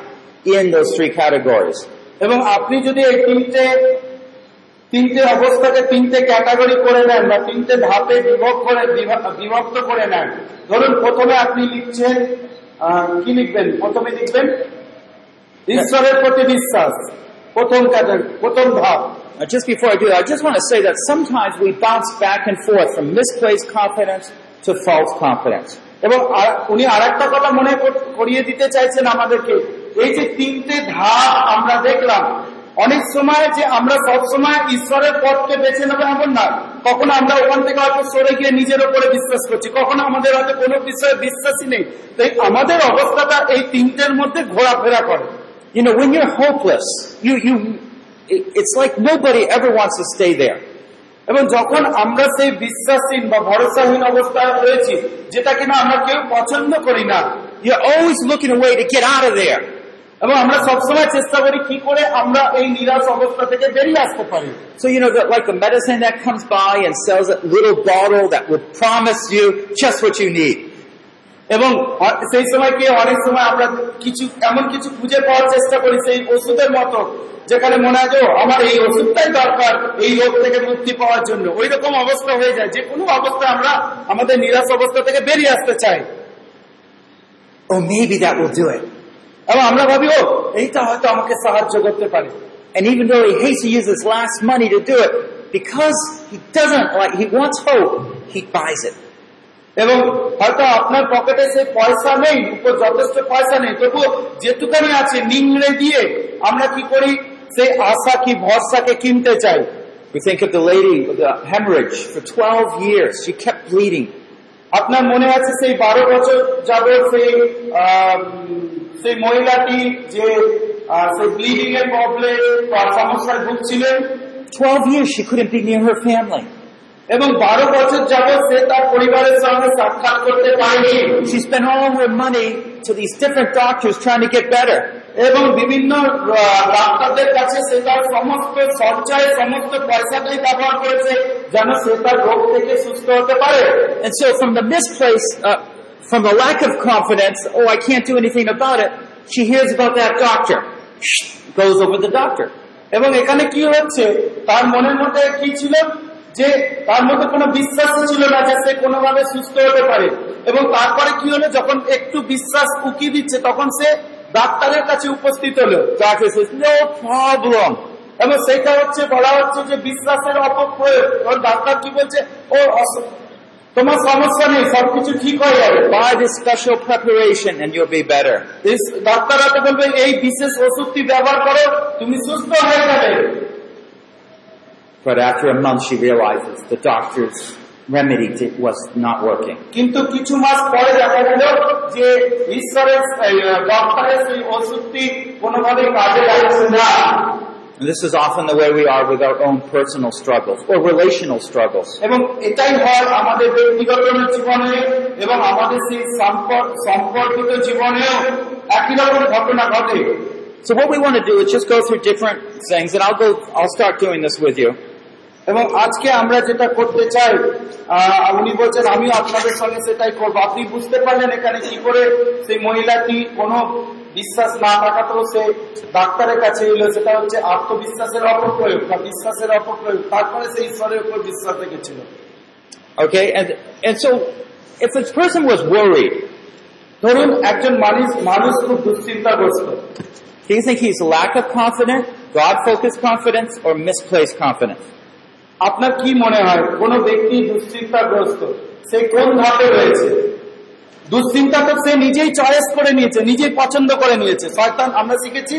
in those three categories. এবং আপনি যদি এই তিনটে তিনটে অবস্থাকে তিনটে ক্যাটাগরি করে নেন বা তিনটে ধাপে বিভক্ত করে বিভা- বিভক্ত করে নেন ধরুন প্রথমে আপনি লিখছেন কি লিখবেন প্রথমে লিখবেন ঈশ্বরের প্রতি বিশ্বাস প্রথম কাজের প্রথম ভাব Uh, just before I do that, I just want to say that sometimes we bounce back and forth from misplaced confidence to false confidence. এবং উনি আর একটা কথা মনে করিয়ে দিতে চাইছেন আমাদেরকে এই যে তিনটে ধাপ আমরা দেখলাম অনেক সময় যে আমরা সব সময় ঈশ্বরের পথকে বেছে নেব এমন না কখনো আমরা ওখান থেকে হয়তো সরে গিয়ে নিজের উপরে বিশ্বাস করছি কখনো আমাদের হয়তো কোনো বিষয়ে বিশ্বাসই নেই তাই আমাদের অবস্থাটা এই তিনটের মধ্যে ঘোরাফেরা করে You know, when you're hopeless, you, you, it- it's like nobody ever wants to stay there. এবং যখন আমরা সেই বিশ্বাসহীন বা ভরসাহীন অবস্থায় রয়েছি যেটা কিনা আমরা কেউ পছন্দ করি না You're always looking a way to get out of there. এবং আমরা সবসময় চেষ্টা করি কি করে আমরা এই নিরাশ অবস্থা থেকে বেরিয়ে আসতে পারি So, you know, that like the medicine that comes by and sells a little bottle that would promise you just what you need. এবং সেই সময় কি অনেক সময় আমরা কিছু এমন কিছু খুঁজে পাওয়ার চেষ্টা করি সেই ওষুধের মতো যেখানে মনে হয় আমার এই ওষুধটাই দরকার এই রোগ থেকে মুক্তি পাওয়ার জন্য ওই রকম অবস্থা হয়ে যায় যে কোনো অবস্থায় আমরা আমাদের নিরাশ অবস্থা থেকে বেরিয়ে আসতে চাই Oh, maybe that will do it. এবং আমরা ভাবি ও এইটা হয়তো আমাকে সাহায্য করতে পারে And even though he hates to use his last money to do it, because he doesn't like, he wants hope, he buys it. এবং হয়তো আপনার পকেটে সেই পয়সা নেই উপর যথেষ্ট পয়সা নেই তবু যেটুকানি আছে নিংড়ে দিয়ে আমরা কি করি সেই আশা কি ভরসাকে কিনতে চাই We think of the lady with the hemorrhage for 12 years. She kept bleeding. আপনার মনে আছে সেই বারো বছর যাবে সেই আহ, সেই মহিলাটি যে আহ, সেই ব্লিডিং এর প্রবলেম বা সমস্যায় ভুগছিলেন 12 years she couldn't be near her family. এবং বারো বছর যাবৎ সে তার পরিবারের সঙ্গে সাক্ষাৎ করতে পারেনি She spent all her money to these different doctors trying to get better. এবং বিভিন্ন আহ, ডাক্তারদের কাছে সে তার সমস্ত সঞ্চয় সমস্ত পয়সাটাই ব্যবহার করেছে যেন সে তার রোগ থেকে সুস্থ হতে পারে And so from the misplaced, uh, from the lack of confidence, oh, I can't do anything about it, she hears about that doctor. Goes over the doctor. এবং এখানে কি হচ্ছে? তার মনের মধ্যে কি ছিল? যে তার মধ্যে কোনো বিশ্বাস ছিল না যে সে কোনোভাবে সুস্থ হতে পারে। এবং তারপরে কি হলো? যখন একটু বিশ্বাস উকি দিচ্ছে তখন সে ডাক্তারের কাছে উপস্থিত হলো। no এবং সেটা হচ্ছে বলা হচ্ছে যে বিশ্বাসের অপপ্রয়োগ। ডাক্তার কি বলছে? ও তোমার সমস্যা নেই সবকিছু ঠিক হয়ে যাবে Buy this special preparation and you'll be better. এই ডাক্তাররা তো বলবে এই বিশেষ ওষুধটি ব্যবহার করো তুমি সুস্থ হয়ে যাবে But after a month she realizes the doctor's remedy was not working. কিন্তু কিছু মাস পরে দেখা গেল যে ঈশ্বরের ডক্টরের সেই ওষুধটি কোনোভাবেই কাজে লাগছে না And this is often the way we are with our own personal struggles or relational struggles. এবং এটাই হয় আমাদের ব্যক্তিগত জীবনে এবং আমাদের সেই সম্পর্ক সম্পর্কিত জীবনেও একই রকম ঘটনা ঘটে So what we want to do is just go through different things and I'll go, I'll start doing this with you. এবং আজকে আমরা যেটা করতে চাই আহ, উনি বলছেন আমিও আপনাদের সঙ্গে সেটাই করবো আপনি বুঝতে পারলেন এখানে কি করে সেই মহিলাটি কোনো বিশ্বাস না থাকাতেও সে ডাক্তারের কাছে এলো সেটা হচ্ছে আত্মবিশ্বাসের অপপ্রয়োগ বা বিশ্বাসের অপপ্রয়োগ তারপরে সেই ঈশ্বরের উপর বিশ্বাস রেখেছিল Okay? And, and so if this person was worried, ধরুন একজন মানুষ মানুষ খুব দুশ্চিন্তাগ্রস্ত do you think he's lack of confidence, God-focused confidence, or misplaced confidence? আপনার কি মনে হয় কোন ব্যক্তি দুশ্চিন্তাগ্রস্ত সে কোন ধাপে রয়েছে দুশ্চিন্তা তো সে নিজেই চয়েস করে নিয়েছে নিজেই পছন্দ করে নিয়েছে। শয়তান আমরা শিখেছি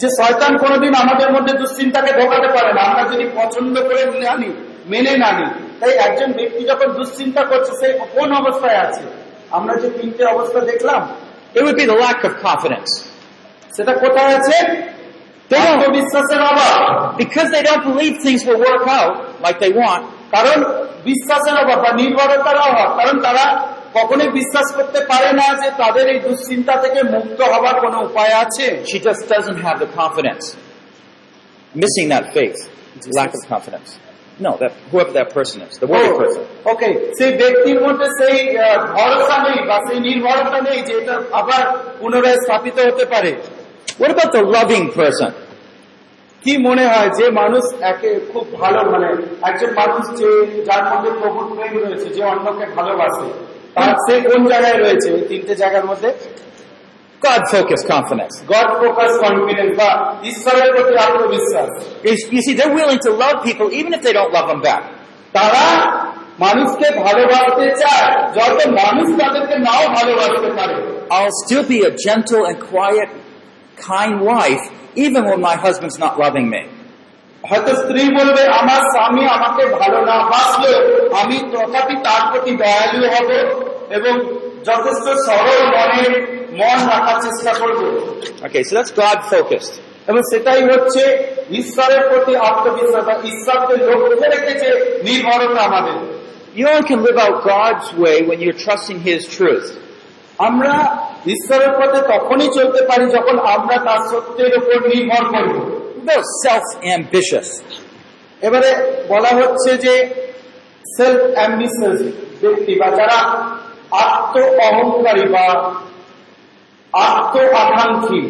যে শয়তান কোনোদিন আমাদের মধ্যে দুশ্চিন্তাকে ঢোকাতে পারে না। আমরা যদি পছন্দ করে না নিই মেনে না নিই তাই একজন ব্যক্তি যখন দুশ্চিন্তা করছে সে কোন অবস্থায় আছে। আমরা যে তিনটে অবস্থা দেখলাম It would be the lack of confidence. সেটা কোথায় আছে? আত্মবিশ্বাসের অভাব। Because they don't believe things will work out like they want, কারণ বিশ্বাসের অভাব বা নির্ভরতার অভাব। কারণ তারা কখনোই বিশ্বাস করতে পারে না যে তাদের এই দুশ্চিন্তা থেকে মুক্ত হবার কোনো উপায় আছে she just doesn't have the confidence. Missing that faith. Lack of confidence. No, that whoever that person is, the worried person. ওকে সেই ব্যক্তির মধ্যে সেই ভরসা নেই বা সেই নির্ভরতা নেই যে এটা আবার পুনরায় স্থাপিত হতে পারে What about the loving person? কি মনে হয় যে মানুষ একে খুব ভালো মানে একজন মানুষ যে যার মধ্যে প্রভুর প্রেম রয়েছে যে অন্যকে ভালোবাসে তার সে কোন জায়গায় রয়েছে এই তিনটে জায়গার মধ্যে God-focused confidence. God focus confidence বা ঈশ্বরের প্রতি আত্মবিশ্বাস You you see, they're willing to love people even if they don't love them back. তারা মানুষকে ভালোবাসতে চায় যত মানুষ তাদেরকে নাও ভালোবাসতে পারে I'll still be a gentle and quiet, kind wife even when my husband's not loving me. হয়তো স্ত্রী বলবে আমার স্বামী আমাকে ভালো না বাসলেও আমি তথাপি তার প্রতি দয়ালু হব এবং যথেষ্ট সরল মনে মন রাখার চেষ্টা করব Okay, so that's God-focused. এবং সেটাই হচ্ছে ঈশ্বরের প্রতি আত্মবিশ্বাস বা ঈশ্বরকে লক্ষ্যে রেখেছে নির্ভরতা আমাদের You only can live out God's way when you're trusting His truth. আমরা ঈশ্বরের পথে তখনই চলতে পারি যখন আমরা তার সত্যের উপর নির্ভর করব They're self-ambitious. এবারে বলা হচ্ছে যে সেলফ অ্যাম্বিশিয়াস ব্যক্তি বা যারা আত্ম অহংকারী বা আত্ম আকাঙ্ক্ষী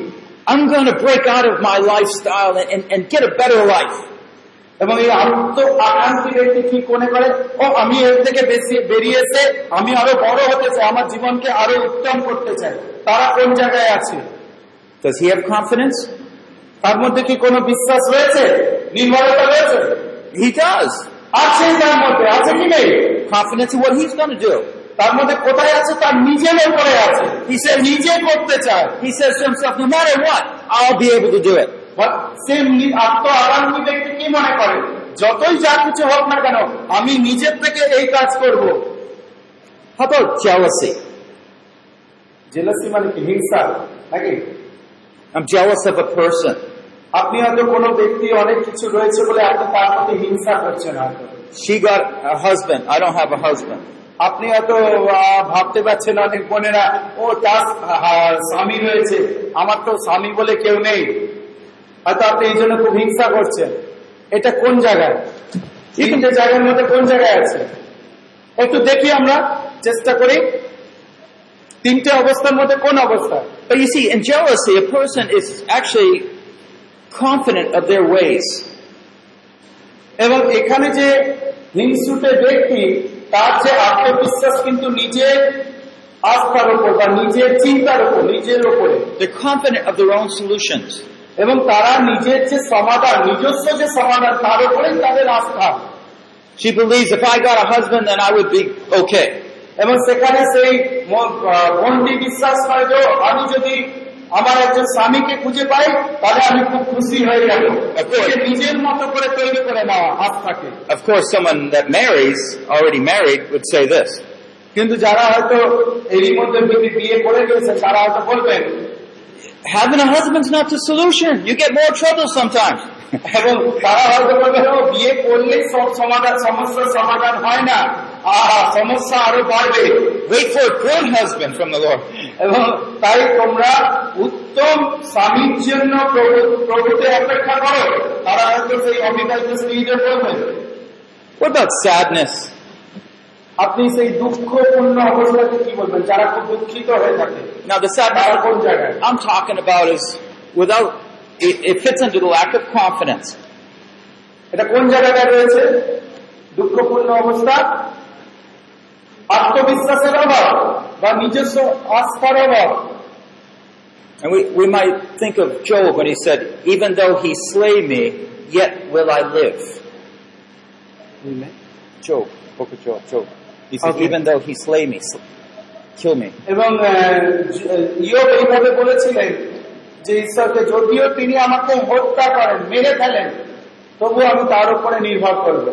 I'm going to break out of my lifestyle and, and, and get a better life. এবং এই আত্ম আকাঙ্ক্ষী ব্যক্তি কি মনে করে ও আমি এর থেকে বেশি বেরিয়ে এসে আমি আরো বড় হতে চাই আমার জীবনকে আরো উত্তম করতে চাই তারা কোন জায়গায় আছে Does he have confidence? তার মধ্যে কি কোনো বিশ্বাস রয়েছে? নির্ভরতা রয়েছে? He does. আছে তার মধ্যে আছে কি নেই? Confidence in what he's going to do. তার মধ্যে কোথায় আছে? তার নিজের উপরে আছে। সে নিজে করতে চায়। He says to himself, no matter what, I'll be able to do it. বা সে আত্ম আকাঙ্ক্ষী ব্যক্তি কি মনে করে? যতই যা কিছু হোক না কেন আমি নিজের থেকে এই কাজ করব। About jealousy? জেলাসি মানে কি? হিংসা? নাকি? I'm jealous of a person. আপনি হয়তো কোনো ব্যক্তি অনেক কিছু রয়েছে বলে আপনি তার প্রতি হিংসা করছেন হয়তো। She got a husband. I don't have a husband. আপনি হয়তো ভাবতে পারছেন অনেক বোনেরা ও তার স্বামী রয়েছে। আমার তো স্বামী বলে কেউ নেই। হয়তো আপনি এই জন্য খুব হিংসা করছেন। এটা কোন জায়গায়? তিনটে জায়গার মধ্যে কোন জায়গায় আছে? একটু দেখি আমরা চেষ্টা করি। তিনটে অবস্থার মধ্যে কোন অবস্থা? But you see, in jealousy, a person is actually confident of their ways. এবং এখানে যে হিংসুটে ব্যক্তি তার যে আত্মবিশ্বাস কিন্তু নিজের আস্থার উপর বা নিজের চিন্তার উপর নিজের উপরে They're confident of their own solutions. এবং তারা নিজের যে সমাধান নিজস্ব যে সমাধান তার উপরেই তাদের আস্থা She believes if I got a husband, then I would be okay. এবং সেখানে সেই ম- আহ, মনটি বিশ্বাস করে যে আমি যদি আমার একজন স্বামীকে খুঁজে পাই তাহলে আমি খুব খুশি হয়ে যাব একে নিজের মতো করে তৈরি করে নেওয়া আস্থাকে Of course, someone that marries, already married, would say this. কিন্তু যারা হয়তো এরই মধ্যে বিয়ে- বিয়ে করে গেছে তারা হয়তো বলবেন Having a husband's not the solution. You get more trouble sometimes. এবং তারা হয়তো বলবেন "ও, বিয়ে করলেই সব সমাধান সমস্যার সমাধান হয় না আহা সমস্যা আরো বাড়বে Wait for a good husband from the Lord. এবং তাই তোমরা উত্তম স্বামীর জন্য প্রভু- প্রভুতে অপেক্ষা করো তারা হয়তো সেই অবিবাহিত স্ত্রীদের বলবেন What about sadness? আপনি সেই দুঃখপূর্ণ অবস্থাকে কি বলবেন যারা খুব দুঃখিত হয়ে থাকে Now, the তারা sadness কোন জায়গায় I'm talking about is without, it, it fits into the lack of confidence. এটা কোন জায়গায় রয়েছে দুঃখপূর্ণ অবস্থা আত্মবিশ্বাসের অভাব বা নিজস্ব আস্থার অভাব And we, we might think of Job when he said, even though he slay me, yet will I live. Job, book of Job, Job. He said, Okay. even though he slay me, sl- kill me. এবং আহ, ইয়োব এইভাবে বলেছিলেন যে ঈশ্বরকে যদিও তিনি আমাকে হত্যা করেন মেরে ফেলেন তবু আমি তার উপরে নির্ভর করব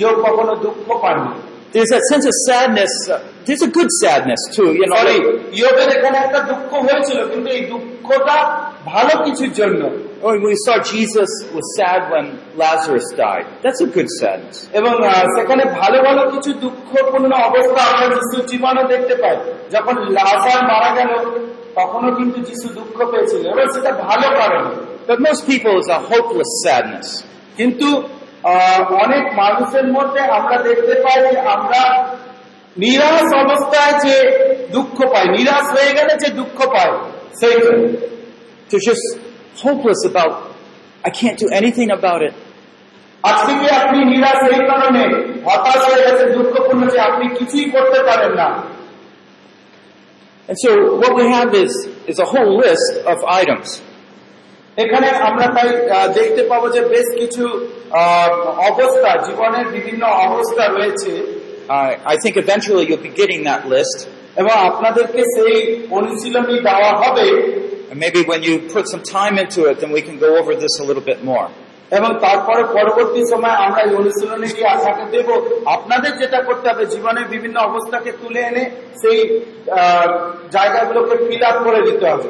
ইয়োব কখনো দুঃখ পাননি There's a sense of sadness. Uh, there's a good sadness too, you know. Sorry like- ইয়োবের এখানে একটা দুঃখ হয়েছিল কিন্তু এই দুঃখটা ভালো কিছুর জন্য When we saw Jesus was sad when Lazarus died. That's a good sadness. এবং আহ, সেখানে ভালো ভালো কিছু দুঃখপূর্ণ অবস্থা আমরা যিশুর জীবনে দেখতে পাই যখন লাজার মারা গেল তখনও কিন্তু যিশু দুঃখ পেয়েছিল এবার সেটা ভালো কারণে But most people is a hopeless sadness. কিন্তু আহ, অনেক মানুষের মধ্যে আমরা দেখতে পাই যে আমরা নিরাশ অবস্থায় যে দুঃখ পাই নিরাশ হয়ে গেলে যে দুঃখ পাই সেই They're just hopeless about, I can't do anything about it. আপনি নিরাশ এই কারণে হতাশ হয়ে গেছে দুঃখপূর্ণ যে আপনি কিছুই করতে পারেন না And so what we have is, is a whole list of items. এখানে আমরা তাই দেখতে পাবো যে বেশ কিছু অবস্থা জীবনের বিভিন্ন অবস্থা রয়েছে Uh, I think eventually you'll be getting that list. এবং আপনাদেরকে সেই অনুশীলনী দেওয়া হবে And maybe when you put some time into it, then we can go over this a little bit more. এবং তারপরে পরবর্তী সময় আমরা এই অনুশীলনীটি আপনাকে দেব আপনাদের যেটা করতে হবে জীবনের বিভিন্ন অবস্থাকে তুলে এনে সেই আহ, জায়গাগুলোকে ফিল আপ করে দিতে হবে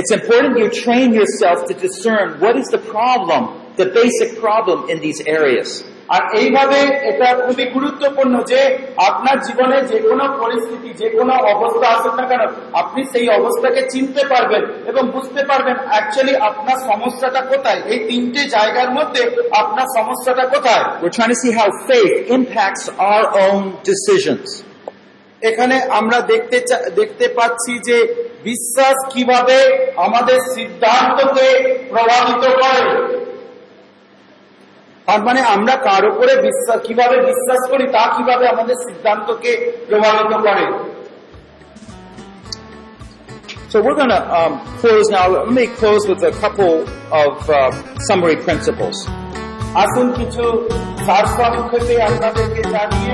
It's important you train yourself to discern what is the problem, the basic problem in these areas. আর এইভাবে এটা খুবই গুরুত্বপূর্ণ যে আপনার জীবনে যে কোনো পরিস্থিতি যে কোনো অবস্থা না কেন আপনি সেই অবস্থাকে চিনতে পারবেন এবং বুঝতে পারবেন অ্যাকচুয়ালি আপনার সমস্যাটা কোথায় এই তিনটে জায়গার মধ্যে আপনার সমস্যাটা কোথায় We're trying to see how faith impacts our own decisions. এখানে আমরা দেখতে দেখতে পাচ্ছি যে বিশ্বাস কীভাবে আমাদের সিদ্ধান্তকে প্রভাবিত করে তার মানে আমরা কার উপরে বিশ্বাস কীভাবে বিশ্বাস করি তা কীভাবে আমাদের সিদ্ধান্তকে প্রভাবিত করে So we're going to um, close now. Let me close with a couple of uh, summary principles. আসুন কিছু সারসংক্ষেপে আপনাদেরকে জানিয়ে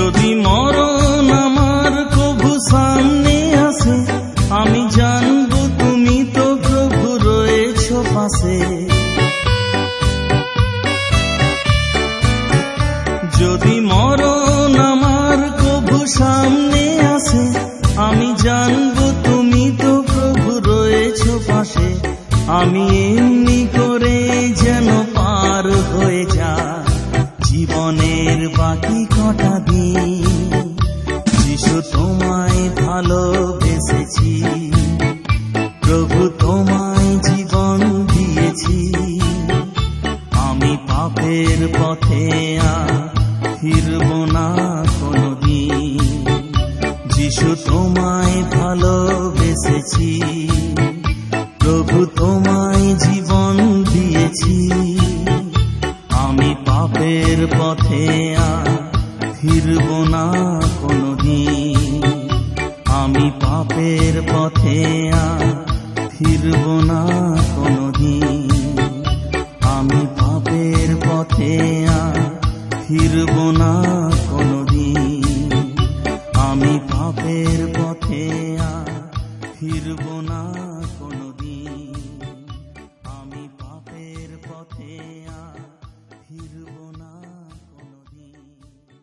যদি মরণ আমার কভু সামনে আসে, আমি জানব তুমি তো প্রভু রয়েছ পাশে। যদি মরণ আমার প্রভু সামনে আসে, আমি জানব তুমি তো প্রভু রয়েছ পাশে। আমি এমনি করে যেন পার হয়ে যা জীবনের বাকি কটা তোমায় ভালোবেসেছি। প্রভু তোমায় জীবন দিয়েছি। আমি পাপের পথে ফিরব না কোনদিন। যিশু তোমায় ভালোবেসেছি। প্রভু তোমায় জীবন দিয়েছি। আমি পাপের পথে আর ফিরব না পথে আর ফিরব না।